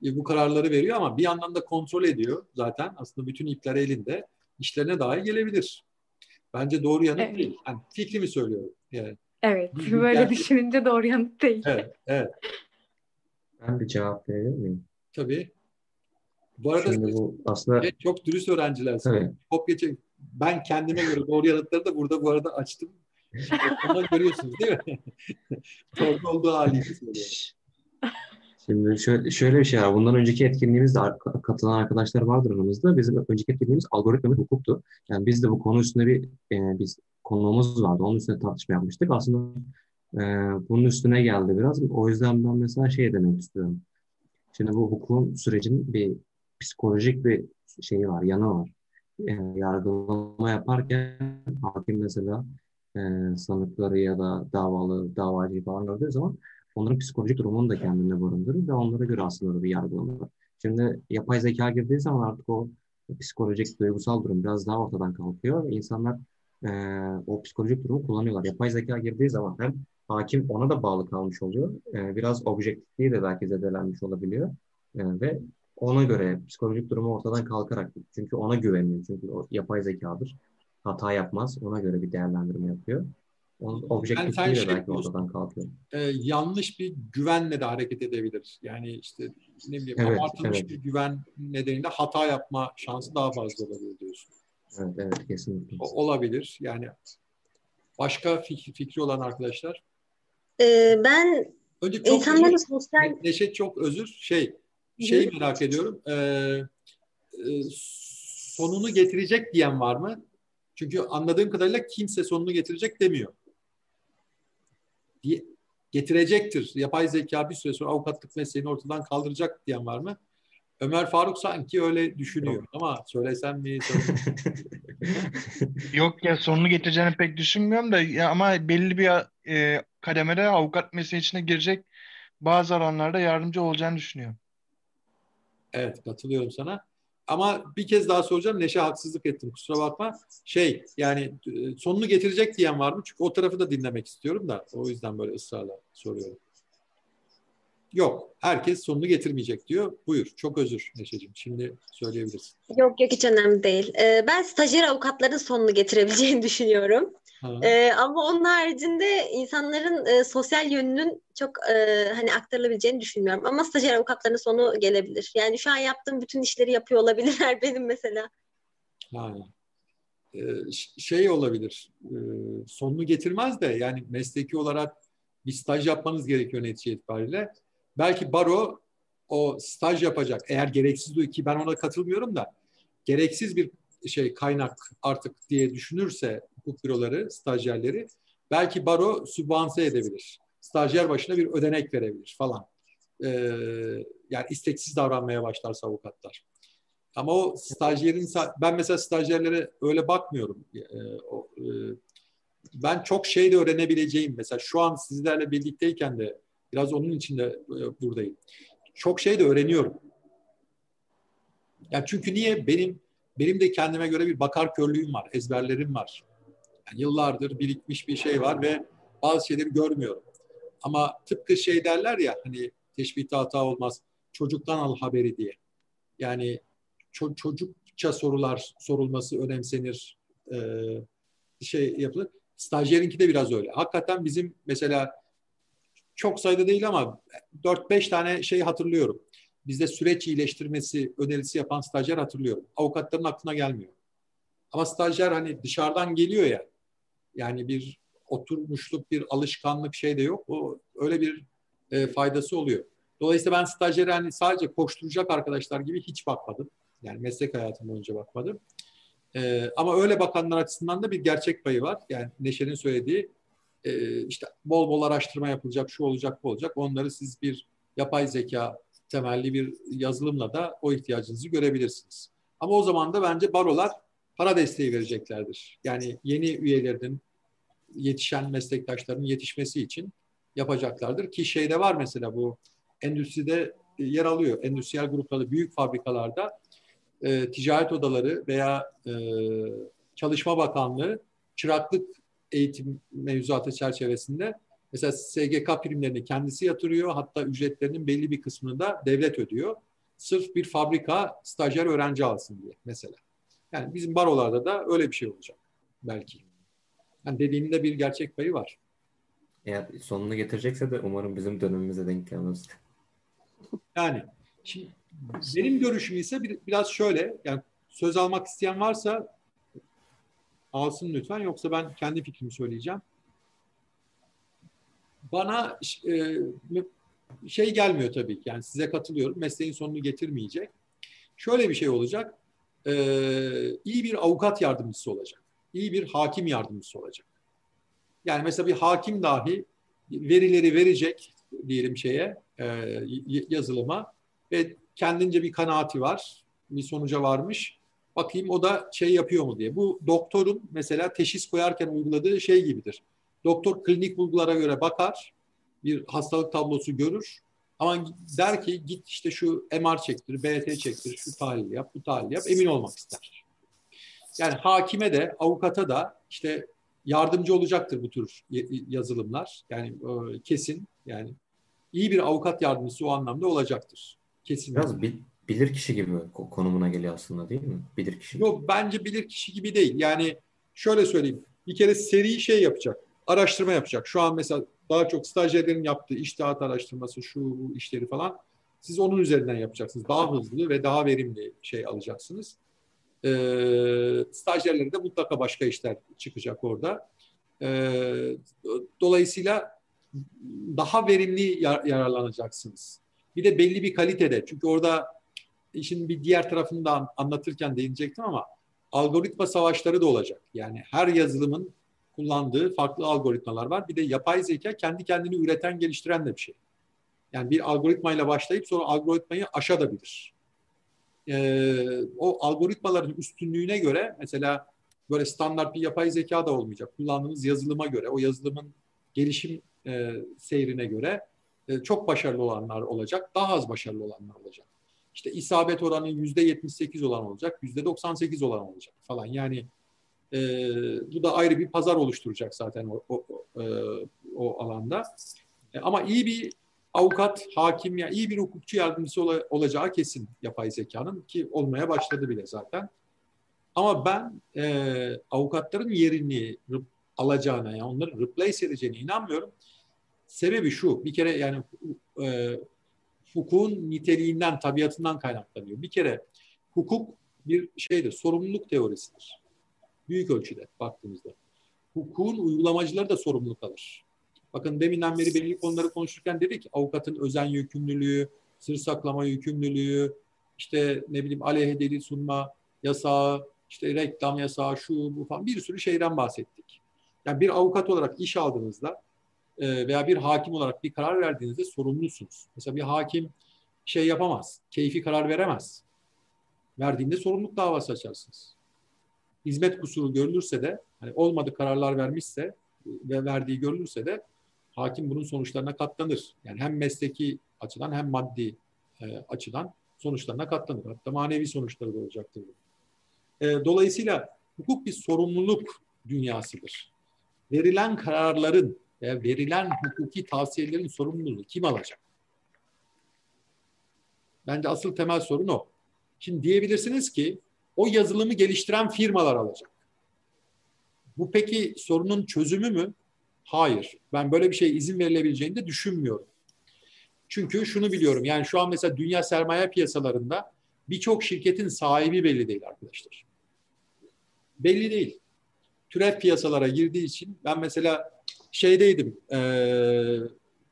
e, bu kararları veriyor ama bir yandan da kontrol ediyor zaten. Aslında bütün ipler elinde. İşlerine dahi gelebilir. Bence doğru yanıt evet. değil. Yani fikrimi söylüyorum. Yani. Evet. Böyle yani... düşününce doğru yanıt değil. Evet. evet. Ben bir cevap verebilir miyim? Tabii. Bu arada Şimdi bu aslında çok dürüst öğrenciler. Evet. Kopya çek. Ben kendime göre doğru yanıtları da burada bu arada açtım. Onu görüyorsunuz değil mi? Torba olduğu haliyle söylüyorum. Şimdi şöyle, şöyle bir şey var. Bundan önceki etkinliğimizde katılan arkadaşlar vardır aramızda. Bizim önceki etkinliğimiz algoritma ve hukuktu. Yani biz de bu konu üstünde bir e, biz konuğumuz vardı. Onun üstüne tartışma yapmıştık. Aslında e, bunun üstüne geldi biraz. O yüzden ben mesela şey demek istiyorum. Şimdi bu hukukun sürecin bir psikolojik bir şeyi var, yanı var. E, yargılama yaparken hakim mesela e, sanıkları ya da davalı, davacıyı falan gördüğü zaman onların psikolojik durumunu da kendinde barındırır ve onlara göre aslında da bir yargılama var. Şimdi yapay zeka girdiği zaman artık o psikolojik, duygusal durum biraz daha ortadan kalkıyor insanlar e, o psikolojik durumu kullanıyorlar. Yapay zeka girdiği zaman hem hakim ona da bağlı kalmış oluyor. E, biraz objektifliği de belki zedelenmiş olabiliyor. E, ve ona göre psikolojik durumu ortadan kalkarak çünkü ona güveniyor. Çünkü o yapay zekadır. Hata yapmaz. Ona göre bir değerlendirme yapıyor. Objektifliği Yani de sen belki şey ortadan kalkıyor. e, yanlış bir güvenle de hareket edebilir. Yani işte ne bileyim Evet, abartılmış evet. bir güven nedeniyle hata yapma şansı daha fazla olabilir diyorsun. Evet, evet kesinlikle. O- olabilir. Yani başka fikri, fikri olan arkadaşlar. Ee, ben Önce çok insanların özür, sosyal Ne- Neşet çok özür. Şey, şeyi merak ediyorum. Ee, e, sonunu getirecek diyen var mı? Çünkü anladığım kadarıyla kimse sonunu getirecek demiyor. Diye, getirecektir. Yapay zeka bir süre sonra avukatlık mesleğini ortadan kaldıracak diyen var mı? Ömer Faruk sanki öyle düşünüyor ama söylesem mi? Yok ya sonunu getireceğini pek düşünmüyorum da ya ama belli bir e, kademede avukat mesleği içine girecek bazı alanlarda yardımcı olacağını düşünüyorum. Evet katılıyorum sana. Ama bir kez daha soracağım. Neşe haksızlık ettim kusura bakma. Şey yani e, sonunu getirecek diyen var mı? Çünkü o tarafı da dinlemek istiyorum da. O yüzden böyle ısrarla soruyorum. Yok. Herkes sonunu getirmeyecek diyor. Buyur. Çok özür Neşeciğim. Şimdi söyleyebilirsin. yok yok hiç önemli değil. Ee, ben stajyer avukatların sonunu getirebileceğini düşünüyorum. Ee, ama onun haricinde insanların e, sosyal yönünün çok e, hani aktarılabileceğini düşünmüyorum. Ama stajyer avukatların sonu gelebilir. Yani şu an yaptığım bütün işleri yapıyor olabilirler benim mesela. Ha. Ş- şey olabilir. e, sonunu getirmez de yani mesleki olarak bir staj yapmanız gerekiyor netice itibariyle. Belki baro o staj yapacak. Eğer gereksiz ki ben ona katılmıyorum da gereksiz bir şey kaynak artık diye düşünürse hukuk büroları, stajyerleri belki baro sübvanse edebilir. Stajyer başına bir ödenek verebilir falan. Ee, yani isteksiz davranmaya başlarsa avukatlar. Ama o stajyerin ben mesela stajyerlere öyle bakmıyorum. Ee, e, ben çok şey de öğrenebileceğim. Mesela şu an sizlerle birlikteyken de biraz onun için de e, buradayım. Çok şey de öğreniyorum. Yani çünkü niye benim benim de kendime göre bir bakar körlüğüm var, ezberlerim var. Yani yıllardır birikmiş bir şey var ve bazı şeyleri görmüyorum. Ama tıpkı şey derler ya hani teşbihte hata olmaz. Çocuktan al haberi diye. Yani ço- çocukça sorular sorulması önemsenir. Ee, şey yapılır. Stajyerinki de biraz öyle. Hakikaten bizim mesela çok sayıda değil ama 4-5 tane şey hatırlıyorum. Bizde süreç iyileştirmesi önerisi yapan stajyer hatırlıyorum. Avukatların aklına gelmiyor. Ama stajyer hani dışarıdan geliyor ya. Yani bir oturmuşluk, bir alışkanlık şey de yok. O öyle bir e, faydası oluyor. Dolayısıyla ben stajyere hani sadece koşturacak arkadaşlar gibi hiç bakmadım. Yani meslek hayatım boyunca bakmadım. E, ama öyle bakanlar açısından da bir gerçek payı var. Yani Neşe'nin söylediği e, işte bol bol araştırma yapılacak, şu olacak, bu olacak. Onları siz bir yapay zeka temelli bir yazılımla da o ihtiyacınızı görebilirsiniz. Ama o zaman da bence barolar para desteği vereceklerdir. Yani yeni üyelerinin, yetişen meslektaşların yetişmesi için yapacaklardır. Ki şeyde var mesela bu endüstride yer alıyor. Endüstriyel gruplarda, büyük fabrikalarda e, ticaret odaları veya e, Çalışma Bakanlığı çıraklık eğitim mevzuatı çerçevesinde mesela SGK primlerini kendisi yatırıyor. Hatta ücretlerinin belli bir kısmını da devlet ödüyor. Sırf bir fabrika stajyer öğrenci alsın diye mesela. Yani bizim barolarda da öyle bir şey olacak belki. Yani dediğinde bir gerçek payı var. Eğer sonunu getirecekse de umarım bizim dönemimize denk gelmez. Yani şimdi benim görüşüm ise bir, biraz şöyle yani söz almak isteyen varsa alsın lütfen yoksa ben kendi fikrimi söyleyeceğim. bana e, şey gelmiyor tabii ki. Yani size katılıyorum. Mesleğin sonunu getirmeyecek. Şöyle bir şey olacak. E, iyi bir avukat yardımcısı olacak. İyi bir hakim yardımcısı olacak. Yani mesela bir hakim dahi verileri verecek diyelim şeye e, yazılıma ve kendince bir kanaati var. Bir sonuca varmış. Bakayım o da şey yapıyor mu diye. Bu doktorun mesela teşhis koyarken uyguladığı şey gibidir. Doktor klinik bulgulara göre bakar, bir hastalık tablosu görür. Ama der ki git işte şu MR çektir, BT çektir, şu tahlil yap, bu tahlil yap, emin olmak ister. Yani hakime de, avukata da işte yardımcı olacaktır bu tür yazılımlar. Yani e, kesin yani iyi bir avukat yardımcısı o anlamda olacaktır. Kesin. Biraz bil, bilir kişi gibi konumuna geliyor aslında değil mi? Bilir kişi. Yok bence bilir kişi gibi değil. Yani şöyle söyleyeyim. Bir kere seri şey yapacak. Araştırma yapacak. Şu an mesela daha çok stajyerlerin yaptığı iştihat araştırması, şu bu işleri falan. Siz onun üzerinden yapacaksınız. Daha hızlı ve daha verimli şey alacaksınız. E, stajyerlere de mutlaka başka işler çıkacak orada. E, dolayısıyla daha verimli yar, yararlanacaksınız. Bir de belli bir kalitede. Çünkü orada işin bir diğer tarafını da anlatırken değinecektim ama algoritma savaşları da olacak. Yani her yazılımın kullandığı farklı algoritmalar var. Bir de yapay zeka kendi kendini üreten, geliştiren de bir şey. Yani bir algoritmayla başlayıp sonra algoritmayı aşabilir. Ee, o algoritmaların üstünlüğüne göre mesela böyle standart bir yapay zeka da olmayacak. Kullandığınız yazılıma göre, o yazılımın gelişim e, seyrine göre e, çok başarılı olanlar olacak, daha az başarılı olanlar olacak. İşte isabet oranı yüzde 78 olan olacak, yüzde 98 olan olacak falan. Yani e, bu da ayrı bir pazar oluşturacak zaten o, o, e, o alanda. E, ama iyi bir avukat, hakim ya iyi bir hukukçu yardımcısı ol, olacağı kesin yapay zekanın ki olmaya başladı bile zaten. Ama ben e, avukatların yerini alacağına, yani onları replace edeceğine inanmıyorum. Sebebi şu, bir kere yani e, hukukun niteliğinden, tabiatından kaynaklanıyor. Bir kere hukuk bir şeydir, sorumluluk teorisidir. Büyük ölçüde baktığımızda. Hukukun uygulamacıları da sorumluluk alır. Bakın deminden beri belli konuları konuşurken dedik avukatın özen yükümlülüğü, sır saklama yükümlülüğü, işte ne bileyim aleyhe delil sunma yasağı, işte reklam yasağı, şu bu falan bir sürü şeyden bahsettik. Yani bir avukat olarak iş aldığınızda e, veya bir hakim olarak bir karar verdiğinizde sorumlusunuz. Mesela bir hakim şey yapamaz, keyfi karar veremez. Verdiğinde sorumluluk davası açarsınız. Hizmet kusuru görülürse de, hani olmadı kararlar vermişse ve verdiği görülürse de hakim bunun sonuçlarına katlanır. Yani hem mesleki açıdan hem maddi e, açıdan sonuçlarına katlanır. Hatta manevi sonuçları da olacaktır. E, dolayısıyla hukuk bir sorumluluk dünyasıdır. Verilen kararların ve verilen hukuki tavsiyelerin sorumluluğunu kim alacak? Bence asıl temel sorun o. Şimdi diyebilirsiniz ki o yazılımı geliştiren firmalar alacak. Bu peki sorunun çözümü mü? Hayır. Ben böyle bir şey izin verilebileceğini de düşünmüyorum. Çünkü şunu biliyorum. Yani şu an mesela dünya sermaye piyasalarında birçok şirketin sahibi belli değil arkadaşlar. Belli değil. Türev piyasalara girdiği için ben mesela şeydeydim. E,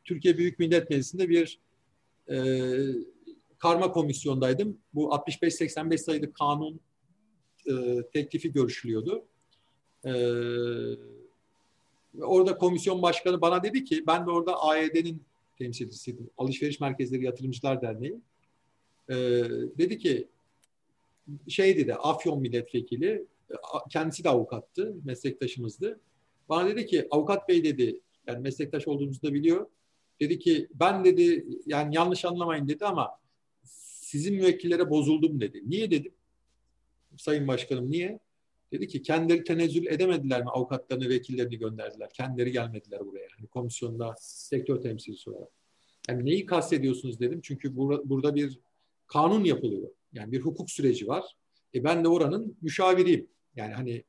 Türkiye Büyük Millet Meclisi'nde bir e, karma komisyondaydım. Bu 65-85 sayılı kanun e, teklifi görüşülüyordu. E, orada komisyon başkanı bana dedi ki ben de orada AYD'nin temsilcisiydim. Alışveriş Merkezleri Yatırımcılar Derneği. E, dedi ki şey dedi Afyon milletvekili kendisi de avukattı, meslektaşımızdı. Bana dedi ki avukat bey dedi yani meslektaş olduğumuzu da biliyor. Dedi ki ben dedi yani yanlış anlamayın dedi ama sizin müvekkillere bozuldum dedi. Niye dedim? Sayın Başkanım niye? Dedi ki kendileri tenezzül edemediler mi avukatlarını, vekillerini gönderdiler. Kendileri gelmediler buraya. Yani komisyonda sektör temsilcisi olarak. Yani neyi kastediyorsunuz dedim. Çünkü bur- burada bir kanun yapılıyor. Yani bir hukuk süreci var. E ben de oranın müşaviriyim. Yani hani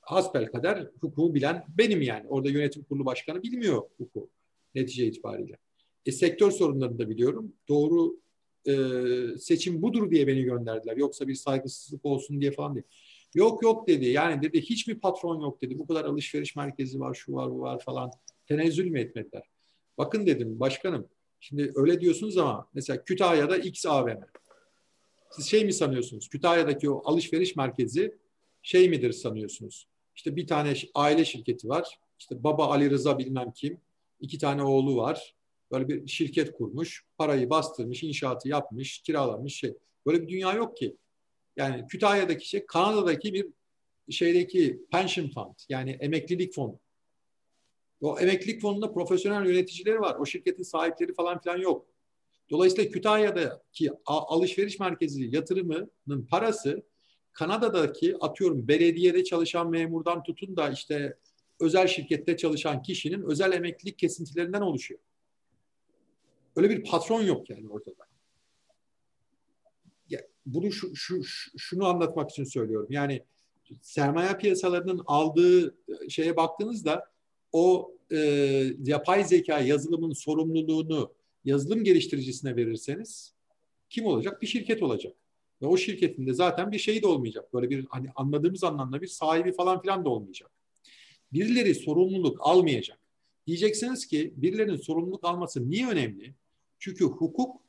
hasbel kadar hukuku bilen benim yani. Orada yönetim kurulu başkanı bilmiyor hukuku netice itibariyle. E, sektör sorunlarını da biliyorum. Doğru e, seçim budur diye beni gönderdiler. Yoksa bir saygısızlık olsun diye falan değil. Yok yok dedi. Yani dedi hiçbir patron yok dedi. Bu kadar alışveriş merkezi var, şu var, bu var falan. Tenezzül mü etmediler? Bakın dedim başkanım şimdi öyle diyorsunuz ama mesela Kütahya'da X AVM. Siz şey mi sanıyorsunuz? Kütahya'daki o alışveriş merkezi şey midir sanıyorsunuz? İşte bir tane aile şirketi var. İşte baba Ali Rıza bilmem kim. iki tane oğlu var. Böyle bir şirket kurmuş. Parayı bastırmış, inşaatı yapmış, kiralamış şey. Böyle bir dünya yok ki. Yani Kütahya'daki şey Kanada'daki bir şeydeki pension fund yani emeklilik fonu. O emeklilik fonunda profesyonel yöneticileri var. O şirketin sahipleri falan filan yok. Dolayısıyla Kütahya'daki alışveriş merkezi yatırımının parası Kanada'daki atıyorum belediyede çalışan memurdan tutun da işte özel şirkette çalışan kişinin özel emeklilik kesintilerinden oluşuyor. Öyle bir patron yok yani ortada. Ya, bunu şu, şu, şunu anlatmak için söylüyorum. Yani sermaye piyasalarının aldığı şeye baktığınızda o e, yapay zeka yazılımın sorumluluğunu yazılım geliştiricisine verirseniz kim olacak? Bir şirket olacak. Ve o şirketin de zaten bir şeyi de olmayacak. Böyle bir hani anladığımız anlamda bir sahibi falan filan da olmayacak. Birileri sorumluluk almayacak. Diyeceksiniz ki birilerinin sorumluluk alması niye önemli? Çünkü hukuk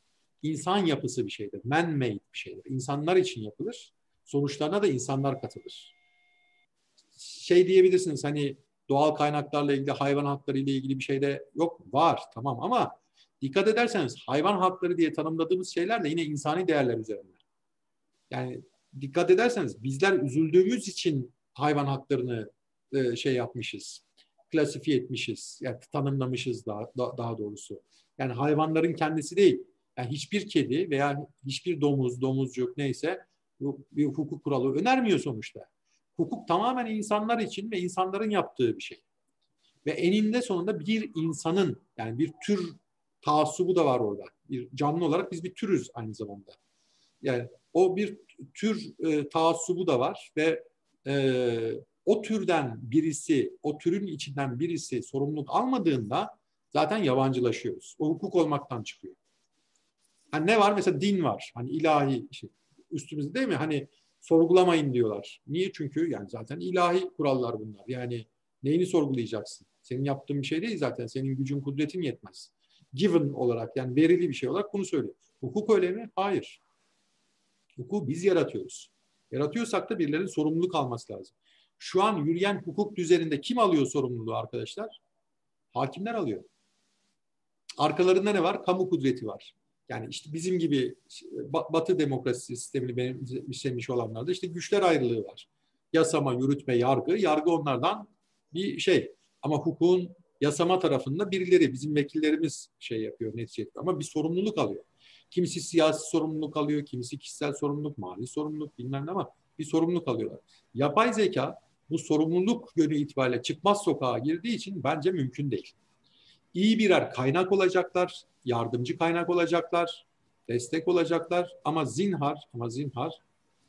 insan yapısı bir şeydir. Man-made bir şeydir. İnsanlar için yapılır. Sonuçlarına da insanlar katılır. Şey diyebilirsiniz hani doğal kaynaklarla ilgili, hayvan hakları ile ilgili bir şey de yok. Var tamam ama dikkat ederseniz hayvan hakları diye tanımladığımız şeyler de yine insani değerler üzerinde. Yani dikkat ederseniz bizler üzüldüğümüz için hayvan haklarını e, şey yapmışız, klasifiye etmişiz, yani tanımlamışız daha, daha doğrusu. Yani hayvanların kendisi değil. Yani hiçbir kedi veya hiçbir domuz, domuzcuk neyse bir hukuk kuralı önermiyor sonuçta. Hukuk tamamen insanlar için ve insanların yaptığı bir şey. Ve eninde sonunda bir insanın yani bir tür taassubu da var orada. Bir canlı olarak biz bir türüz aynı zamanda. Yani o bir tür e, taassubu da var ve e, o türden birisi, o türün içinden birisi sorumluluk almadığında zaten yabancılaşıyoruz. O hukuk olmaktan çıkıyor. Hani ne var? Mesela din var. Hani ilahi şey, üstümüzde değil mi? Hani sorgulamayın diyorlar. Niye? Çünkü yani zaten ilahi kurallar bunlar. Yani neyini sorgulayacaksın? Senin yaptığın bir şey değil zaten. Senin gücün, kudretin yetmez. Given olarak yani verili bir şey olarak bunu söylüyor. Hukuk öyle mi? Hayır. Hukuku biz yaratıyoruz. Yaratıyorsak da birilerinin sorumluluk alması lazım. Şu an yürüyen hukuk düzeninde kim alıyor sorumluluğu arkadaşlar? Hakimler alıyor. Arkalarında ne var? Kamu kudreti var. Yani işte bizim gibi Batı demokrasi sistemini benimsemiş olanlarda işte güçler ayrılığı var. Yasama, yürütme, yargı. Yargı onlardan bir şey. Ama hukukun yasama tarafında birileri, bizim vekillerimiz şey yapıyor, netice Ama bir sorumluluk alıyor. Kimisi siyasi sorumluluk alıyor, kimisi kişisel sorumluluk, mali sorumluluk bilmem ne ama bir sorumluluk alıyorlar. Yapay zeka bu sorumluluk yönü itibariyle çıkmaz sokağa girdiği için bence mümkün değil. İyi birer kaynak olacaklar, yardımcı kaynak olacaklar, destek olacaklar ama zinhar ama zinhar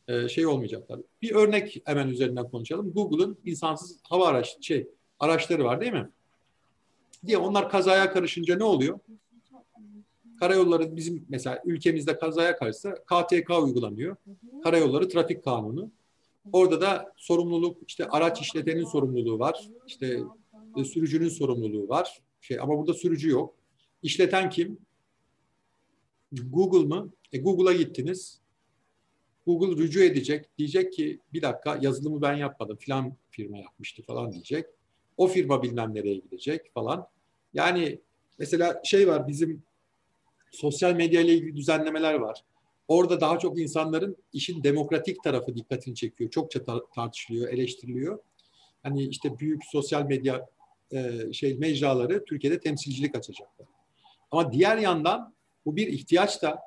e, şey olmayacaklar. Bir örnek hemen üzerinden konuşalım. Google'ın insansız hava araç şey araçları var değil mi? Diye onlar kazaya karışınca ne oluyor? Karayolları bizim mesela ülkemizde kazaya karışsa KTK uygulanıyor. Karayolları Trafik Kanunu. Orada da sorumluluk işte araç işletenin sorumluluğu var. İşte e, sürücünün sorumluluğu var. Şey ama burada sürücü yok. İşleten kim? Google mı? E Google'a gittiniz. Google rücu edecek. Diyecek ki bir dakika yazılımı ben yapmadım. Filan firma yapmıştı falan diyecek. O firma bilmem nereye gidecek falan. Yani mesela şey var bizim sosyal medya ile ilgili düzenlemeler var. Orada daha çok insanların işin demokratik tarafı dikkatini çekiyor. Çokça tar- tartışılıyor, eleştiriliyor. Hani işte büyük sosyal medya e, şey mecraları Türkiye'de temsilcilik açacaklar. Ama diğer yandan bu bir ihtiyaç da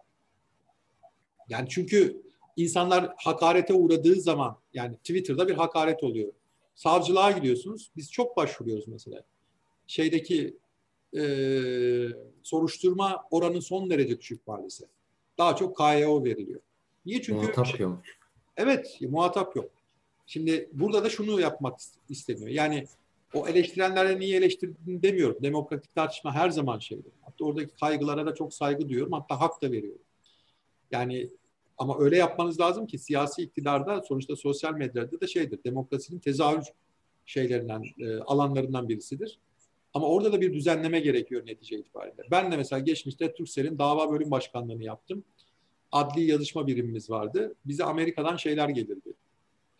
yani çünkü insanlar hakarete uğradığı zaman yani Twitter'da bir hakaret oluyor. Savcılığa gidiyorsunuz. Biz çok başvuruyoruz mesela. Şeydeki e, soruşturma oranı son derece düşük maalesef. Daha çok KYO veriliyor. Niye? Çünkü muhatap yok. Evet, muhatap yok. Şimdi burada da şunu yapmak isteniyor. Yani o eleştirenlere niye eleştirdin demiyorum. Demokratik tartışma her zaman şeydir. Hatta oradaki kaygılara da çok saygı duyuyorum. Hatta hak da veriyorum. Yani ama öyle yapmanız lazım ki siyasi iktidarda sonuçta sosyal medyada da şeydir. Demokrasinin tezahür şeylerinden, e, alanlarından birisidir. Ama orada da bir düzenleme gerekiyor netice itibariyle. Ben de mesela geçmişte Turkcell'in dava bölüm başkanlığını yaptım. Adli yazışma birimimiz vardı. Bize Amerika'dan şeyler gelirdi.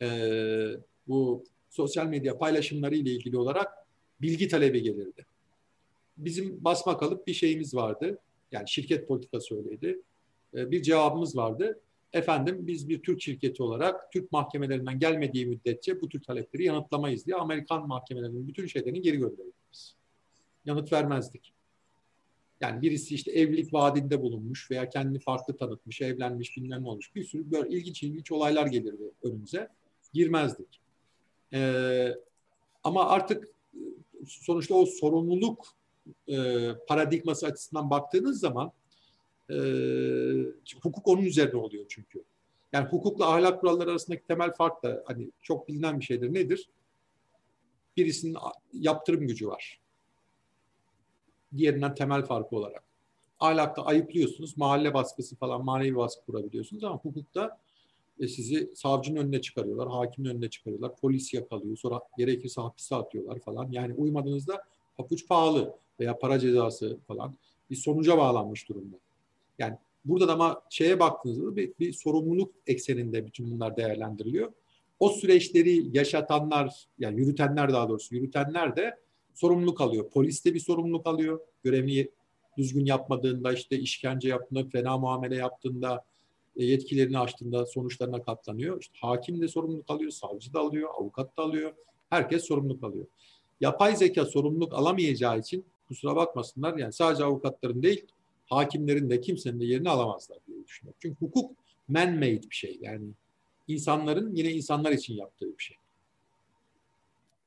Ee, bu sosyal medya paylaşımları ile ilgili olarak bilgi talebi gelirdi. Bizim basma kalıp bir şeyimiz vardı. Yani şirket politikası öyleydi. Ee, bir cevabımız vardı. Efendim biz bir Türk şirketi olarak Türk mahkemelerinden gelmediği müddetçe bu tür talepleri yanıtlamayız diye Amerikan mahkemelerinin bütün şeylerini geri gönderirdik. Yanıt vermezdik. Yani birisi işte evlilik vaadinde bulunmuş veya kendini farklı tanıtmış, evlenmiş, bilmem ne olmuş. Bir sürü böyle ilginç ilginç olaylar gelirdi önümüze. Girmezdik. Ee, ama artık sonuçta o sorumluluk e, paradigması açısından baktığınız zaman e, hukuk onun üzerine oluyor çünkü. Yani hukukla ahlak kuralları arasındaki temel fark da hani çok bilinen bir şeydir. Nedir? Birisinin yaptırım gücü var. Diğerinden temel farkı olarak. Ahlakta ayıplıyorsunuz, mahalle baskısı falan manevi baskı kurabiliyorsunuz ama hukukta e, sizi savcının önüne çıkarıyorlar, hakimin önüne çıkarıyorlar, polis yakalıyor, sonra gerekirse hapise atıyorlar falan. Yani uymadığınızda papuç pahalı veya para cezası falan bir sonuca bağlanmış durumda. Yani burada da ama şeye baktığınızda bir, bir sorumluluk ekseninde bütün bunlar değerlendiriliyor. O süreçleri yaşatanlar, yani yürütenler daha doğrusu yürütenler de sorumluluk alıyor. Polis de bir sorumluluk alıyor. Görevini düzgün yapmadığında, işte işkence yaptığında, fena muamele yaptığında, yetkilerini aştığında sonuçlarına katlanıyor. İşte hakim de sorumluluk alıyor, savcı da alıyor, avukat da alıyor. Herkes sorumluluk alıyor. Yapay zeka sorumluluk alamayacağı için kusura bakmasınlar yani sadece avukatların değil hakimlerin de kimsenin de yerini alamazlar diye düşünüyorum. Çünkü hukuk man-made bir şey. Yani insanların yine insanlar için yaptığı bir şey.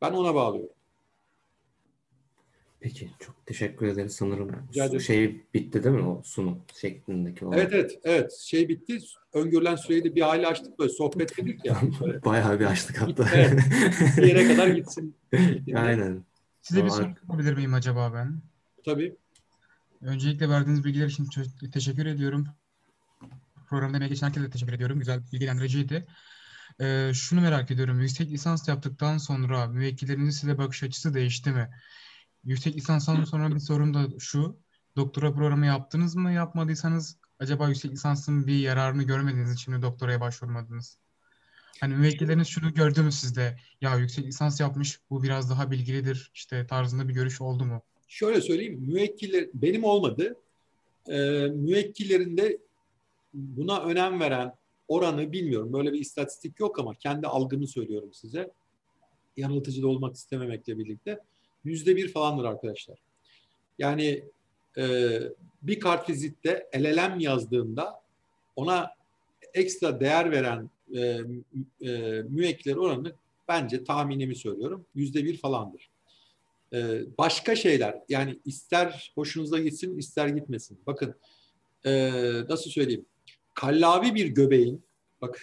Ben ona bağlıyorum. Peki çok teşekkür ederiz sanırım. Şey bitti değil mi o sunum şeklindeki olarak? Evet evet evet şey bitti. Öngörülen süreyi de bir hali açtık böyle sohbet dedik ya. Böyle. Bayağı bir açtık hatta. Evet. bir yere kadar gitsin. Aynen. Size bir soru sorabilir miyim acaba ben? Tabii. Öncelikle verdiğiniz bilgiler için teşekkür ediyorum. Programda emeği geçen herkese teşekkür ediyorum. Güzel bilgilendiriciydi. Ee, şunu merak ediyorum. Yüksek lisans yaptıktan sonra müvekkillerinizin size bakış açısı değişti mi? Yüksek lisanstan sonra bir sorum da şu. Doktora programı yaptınız mı? Yapmadıysanız acaba yüksek lisansın bir yararını görmediğiniz için mi doktoraya başvurmadınız? Hani müvekkilleriniz şunu gördü mü sizde? Ya yüksek lisans yapmış, bu biraz daha bilgilidir işte tarzında bir görüş oldu mu? Şöyle söyleyeyim, müvekkiller, benim olmadı. Ee, müvekkillerinde buna önem veren oranı bilmiyorum. Böyle bir istatistik yok ama kendi algımı söylüyorum size. Yanıltıcı da olmak istememekle birlikte. Yüzde bir falandır arkadaşlar. Yani e, bir kartvizitte LLM yazdığında ona ekstra değer veren e, e, müvekkiller oranı bence tahminimi söylüyorum yüzde bir falandır. E, başka şeyler yani ister hoşunuza gitsin ister gitmesin. Bakın e, nasıl söyleyeyim kallavi bir göbeğin bak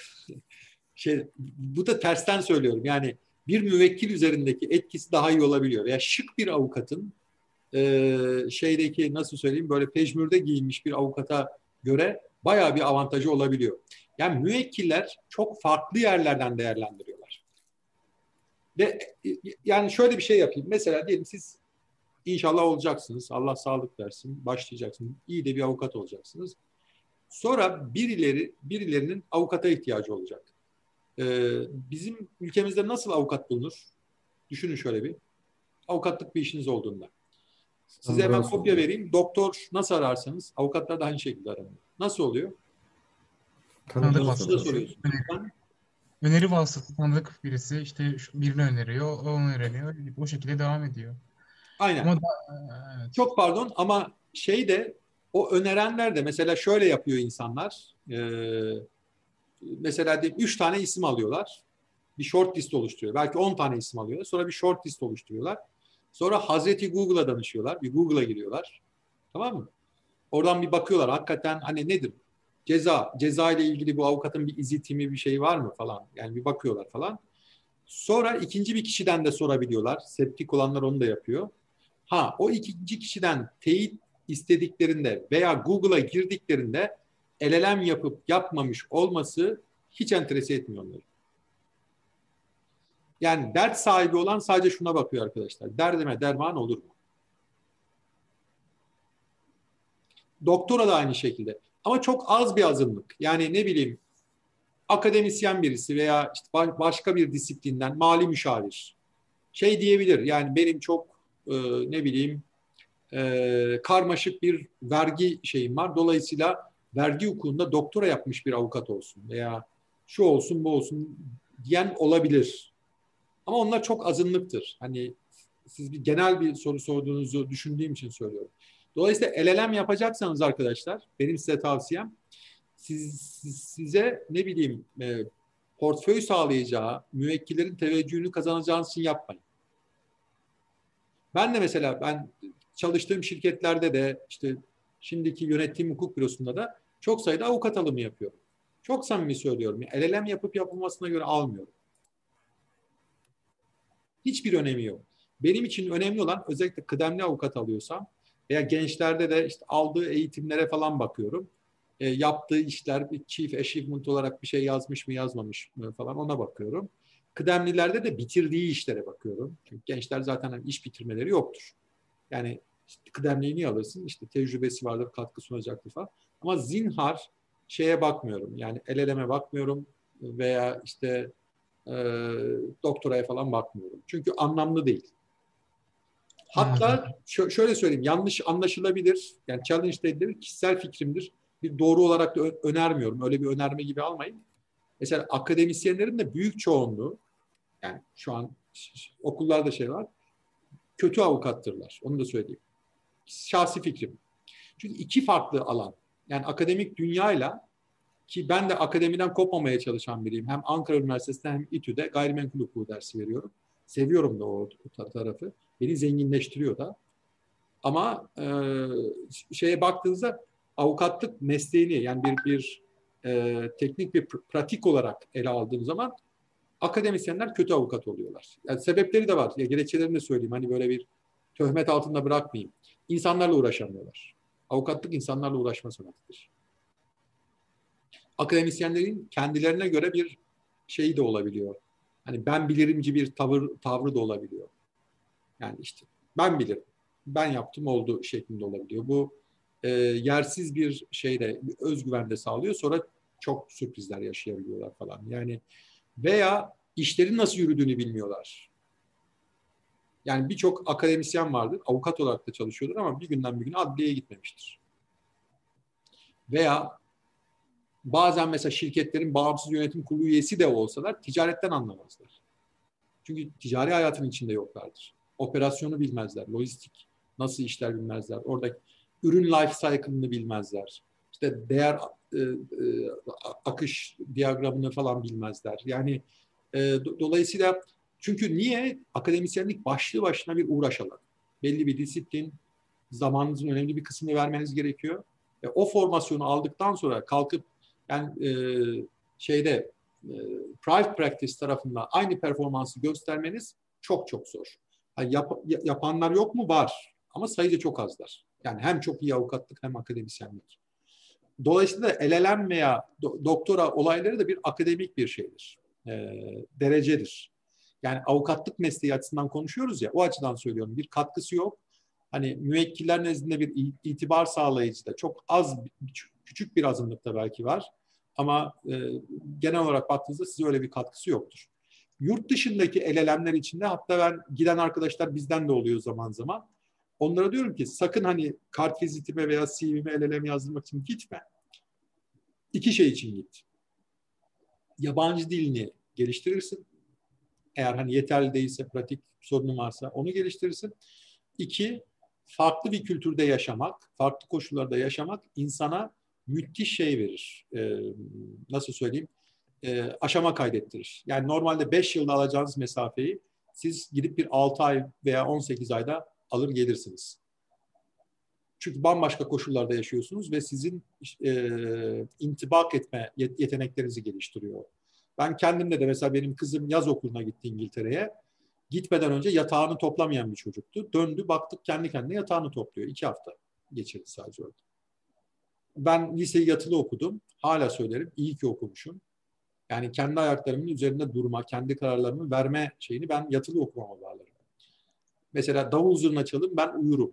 şey bu da tersten söylüyorum yani bir müvekkil üzerindeki etkisi daha iyi olabiliyor. Veya şık bir avukatın e, şeydeki nasıl söyleyeyim böyle pejmürde giyinmiş bir avukata göre bayağı bir avantajı olabiliyor. Yani müvekkiller çok farklı yerlerden değerlendiriyorlar. Ve yani şöyle bir şey yapayım. Mesela diyelim siz inşallah olacaksınız. Allah sağlık versin. Başlayacaksınız. İyi de bir avukat olacaksınız. Sonra birileri birilerinin avukata ihtiyacı olacak. Ee, bizim ülkemizde nasıl avukat bulunur? Düşünün şöyle bir. Avukatlık bir işiniz olduğunda. Size hemen kopya vereyim. Doktor nasıl ararsanız avukatlar da aynı şekilde aranıyor. Nasıl oluyor? Tanıdık vasıtası. Öneri, öneri vasıtası tanıdık birisi işte birini öneriyor, o onu öğreniyor. O şekilde devam ediyor. Aynen. Ama da, evet. Çok pardon ama şey de o önerenler de mesela şöyle yapıyor insanlar. Ee, mesela diyelim 3 tane isim alıyorlar. Bir short list oluşturuyor. Belki 10 tane isim alıyorlar. Sonra bir short list oluşturuyorlar. Sonra Hazreti Google'a danışıyorlar. Bir Google'a giriyorlar. Tamam mı? Oradan bir bakıyorlar. Hakikaten hani nedir? Ceza. Ceza ile ilgili bu avukatın bir izitimi bir şey var mı falan. Yani bir bakıyorlar falan. Sonra ikinci bir kişiden de sorabiliyorlar. Septik olanlar onu da yapıyor. Ha o ikinci kişiden teyit istediklerinde veya Google'a girdiklerinde elelem yapıp yapmamış olması hiç enterese etmiyor onları. Yani dert sahibi olan sadece şuna bakıyor arkadaşlar. Derdime derman olur mu? Doktora da aynı şekilde. Ama çok az bir azınlık. Yani ne bileyim akademisyen birisi veya işte başka bir disiplinden mali müşavir şey diyebilir. Yani benim çok e, ne bileyim e, karmaşık bir vergi şeyim var. Dolayısıyla vergi hukukunda doktora yapmış bir avukat olsun veya şu olsun bu olsun diyen olabilir. Ama onlar çok azınlıktır. Hani siz bir genel bir soru sorduğunuzu düşündüğüm için söylüyorum. Dolayısıyla el elem yapacaksanız arkadaşlar benim size tavsiyem siz, size ne bileyim e, portföy sağlayacağı müvekkillerin teveccühünü kazanacağınız için yapmayın. Ben de mesela ben çalıştığım şirketlerde de işte şimdiki yönettiğim hukuk bürosunda da çok sayıda avukat alımı yapıyorum. Çok samimi söylüyorum. El elem yapıp yapılmasına göre almıyorum. Hiçbir önemi yok. Benim için önemli olan özellikle kıdemli avukat alıyorsam veya gençlerde de işte aldığı eğitimlere falan bakıyorum. E, yaptığı işler bir chief achievement olarak bir şey yazmış mı yazmamış mı falan ona bakıyorum. Kıdemlilerde de bitirdiği işlere bakıyorum. Çünkü gençler zaten iş bitirmeleri yoktur. Yani işte kıdemliyi niye alırsın? İşte tecrübesi vardır, katkı sunacaktır falan. Ama zinhar şeye bakmıyorum. Yani el eleme bakmıyorum veya işte e, doktoraya falan bakmıyorum. Çünkü anlamlı değil. Hatta şö- şöyle söyleyeyim, yanlış anlaşılabilir, yani challenge edilir, kişisel fikrimdir. Bir doğru olarak da ö- önermiyorum. Öyle bir önerme gibi almayın. Mesela akademisyenlerin de büyük çoğunluğu, yani şu an okullarda şey var, kötü avukattırlar. Onu da söyleyeyim. Şahsi fikrim. Çünkü iki farklı alan. Yani akademik dünyayla ki ben de akademiden kopmamaya çalışan biriyim. Hem Ankara Üniversitesi'nde hem İTÜ'de gayrimenkul hukuku dersi veriyorum. Seviyorum da o, tarafı. Beni zenginleştiriyor da. Ama e, şeye baktığınızda avukatlık mesleğini yani bir bir e, teknik bir pratik olarak ele aldığım zaman akademisyenler kötü avukat oluyorlar. Yani sebepleri de var. Ya gerekçelerini de söyleyeyim. Hani böyle bir töhmet altında bırakmayayım. İnsanlarla uğraşamıyorlar. Avukatlık insanlarla uğraşma sanatıdır. Akademisyenlerin kendilerine göre bir şeyi de olabiliyor. Hani ben bilirimci bir tavır tavrı da olabiliyor. Yani işte ben bilirim. Ben yaptım oldu şeklinde olabiliyor. Bu e, yersiz bir şeyde bir özgüven de sağlıyor. Sonra çok sürprizler yaşayabiliyorlar falan. Yani veya işlerin nasıl yürüdüğünü bilmiyorlar. Yani birçok akademisyen vardır, avukat olarak da çalışıyordur ama bir günden bir güne adliyeye gitmemiştir. Veya bazen mesela şirketlerin bağımsız yönetim kurulu üyesi de olsalar ticaretten anlamazlar. Çünkü ticari hayatın içinde yoklardır. Operasyonu bilmezler, lojistik nasıl işler bilmezler. Orada ürün life cycle'ını bilmezler. İşte değer e, e, akış diyagramını falan bilmezler. Yani e, do, dolayısıyla çünkü niye? Akademisyenlik başlı başına bir uğraş alanı. Belli bir disiplin, zamanınızın önemli bir kısmını vermeniz gerekiyor. E, o formasyonu aldıktan sonra kalkıp yani e, şeyde e, private practice tarafında aynı performansı göstermeniz çok çok zor. Yani yap, yapanlar yok mu? Var. Ama sayıca çok azlar. Yani hem çok iyi avukatlık hem akademisyenlik. Dolayısıyla do, doktora olayları da bir akademik bir şeydir. E, derecedir. Yani avukatlık mesleği açısından konuşuyoruz ya, o açıdan söylüyorum. Bir katkısı yok. Hani müvekkiller nezdinde bir itibar sağlayıcı da çok az, küçük bir azınlıkta belki var. Ama e, genel olarak baktığınızda size öyle bir katkısı yoktur. Yurt dışındaki elelemler içinde hatta ben giden arkadaşlar bizden de oluyor zaman zaman. Onlara diyorum ki sakın hani kart vizitime veya CV'me LLM yazdırmak için gitme. İki şey için git. Yabancı dilini geliştirirsin. Eğer hani yeterli değilse, pratik sorunun varsa onu geliştirirsin. İki, farklı bir kültürde yaşamak, farklı koşullarda yaşamak insana müthiş şey verir. Ee, nasıl söyleyeyim? Ee, aşama kaydettirir. Yani normalde 5 yılda alacağınız mesafeyi siz gidip bir 6 ay veya 18 ayda alır gelirsiniz. Çünkü bambaşka koşullarda yaşıyorsunuz ve sizin e, intibak etme yeteneklerinizi geliştiriyor. Ben kendimde de mesela benim kızım yaz okuluna gitti İngiltere'ye. Gitmeden önce yatağını toplamayan bir çocuktu. Döndü baktık kendi kendine yatağını topluyor. İki hafta geçirdi sadece orada. Ben liseyi yatılı okudum. Hala söylerim iyi ki okumuşum. Yani kendi ayaklarımın üzerinde durma, kendi kararlarımı verme şeyini ben yatılı okumama bağlarım. Mesela davul zurna çalın ben uyurum.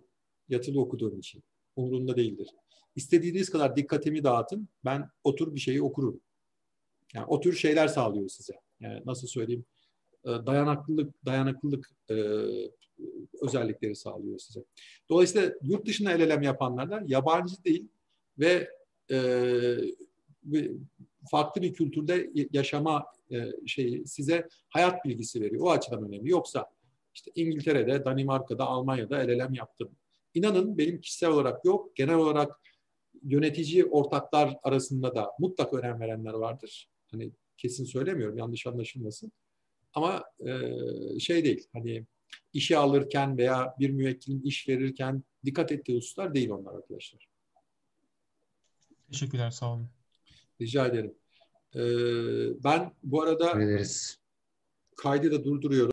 Yatılı okuduğum için. Umurumda değildir. istediğiniz kadar dikkatimi dağıtın. Ben otur bir şeyi okurum. Yani o tür şeyler sağlıyor size. Yani nasıl söyleyeyim? E, dayanıklılık, dayanıklılık e, özellikleri sağlıyor size. Dolayısıyla yurt dışında el elem yapanlardan yabancı değil ve e, farklı bir kültürde yaşama e, şeyi size hayat bilgisi veriyor. O açıdan önemli. Yoksa işte İngiltere'de, Danimarka'da, Almanya'da el elem yaptım. İnanın benim kişisel olarak yok. Genel olarak yönetici ortaklar arasında da mutlaka önem verenler vardır. Hani kesin söylemiyorum yanlış anlaşılmasın. Ama e, şey değil hani işe alırken veya bir müvekkilin iş verirken dikkat ettiği hususlar değil onlar arkadaşlar. Teşekkürler sağ olun. Rica ederim. Ee, ben bu arada Ederiz. kaydı da durduruyorum.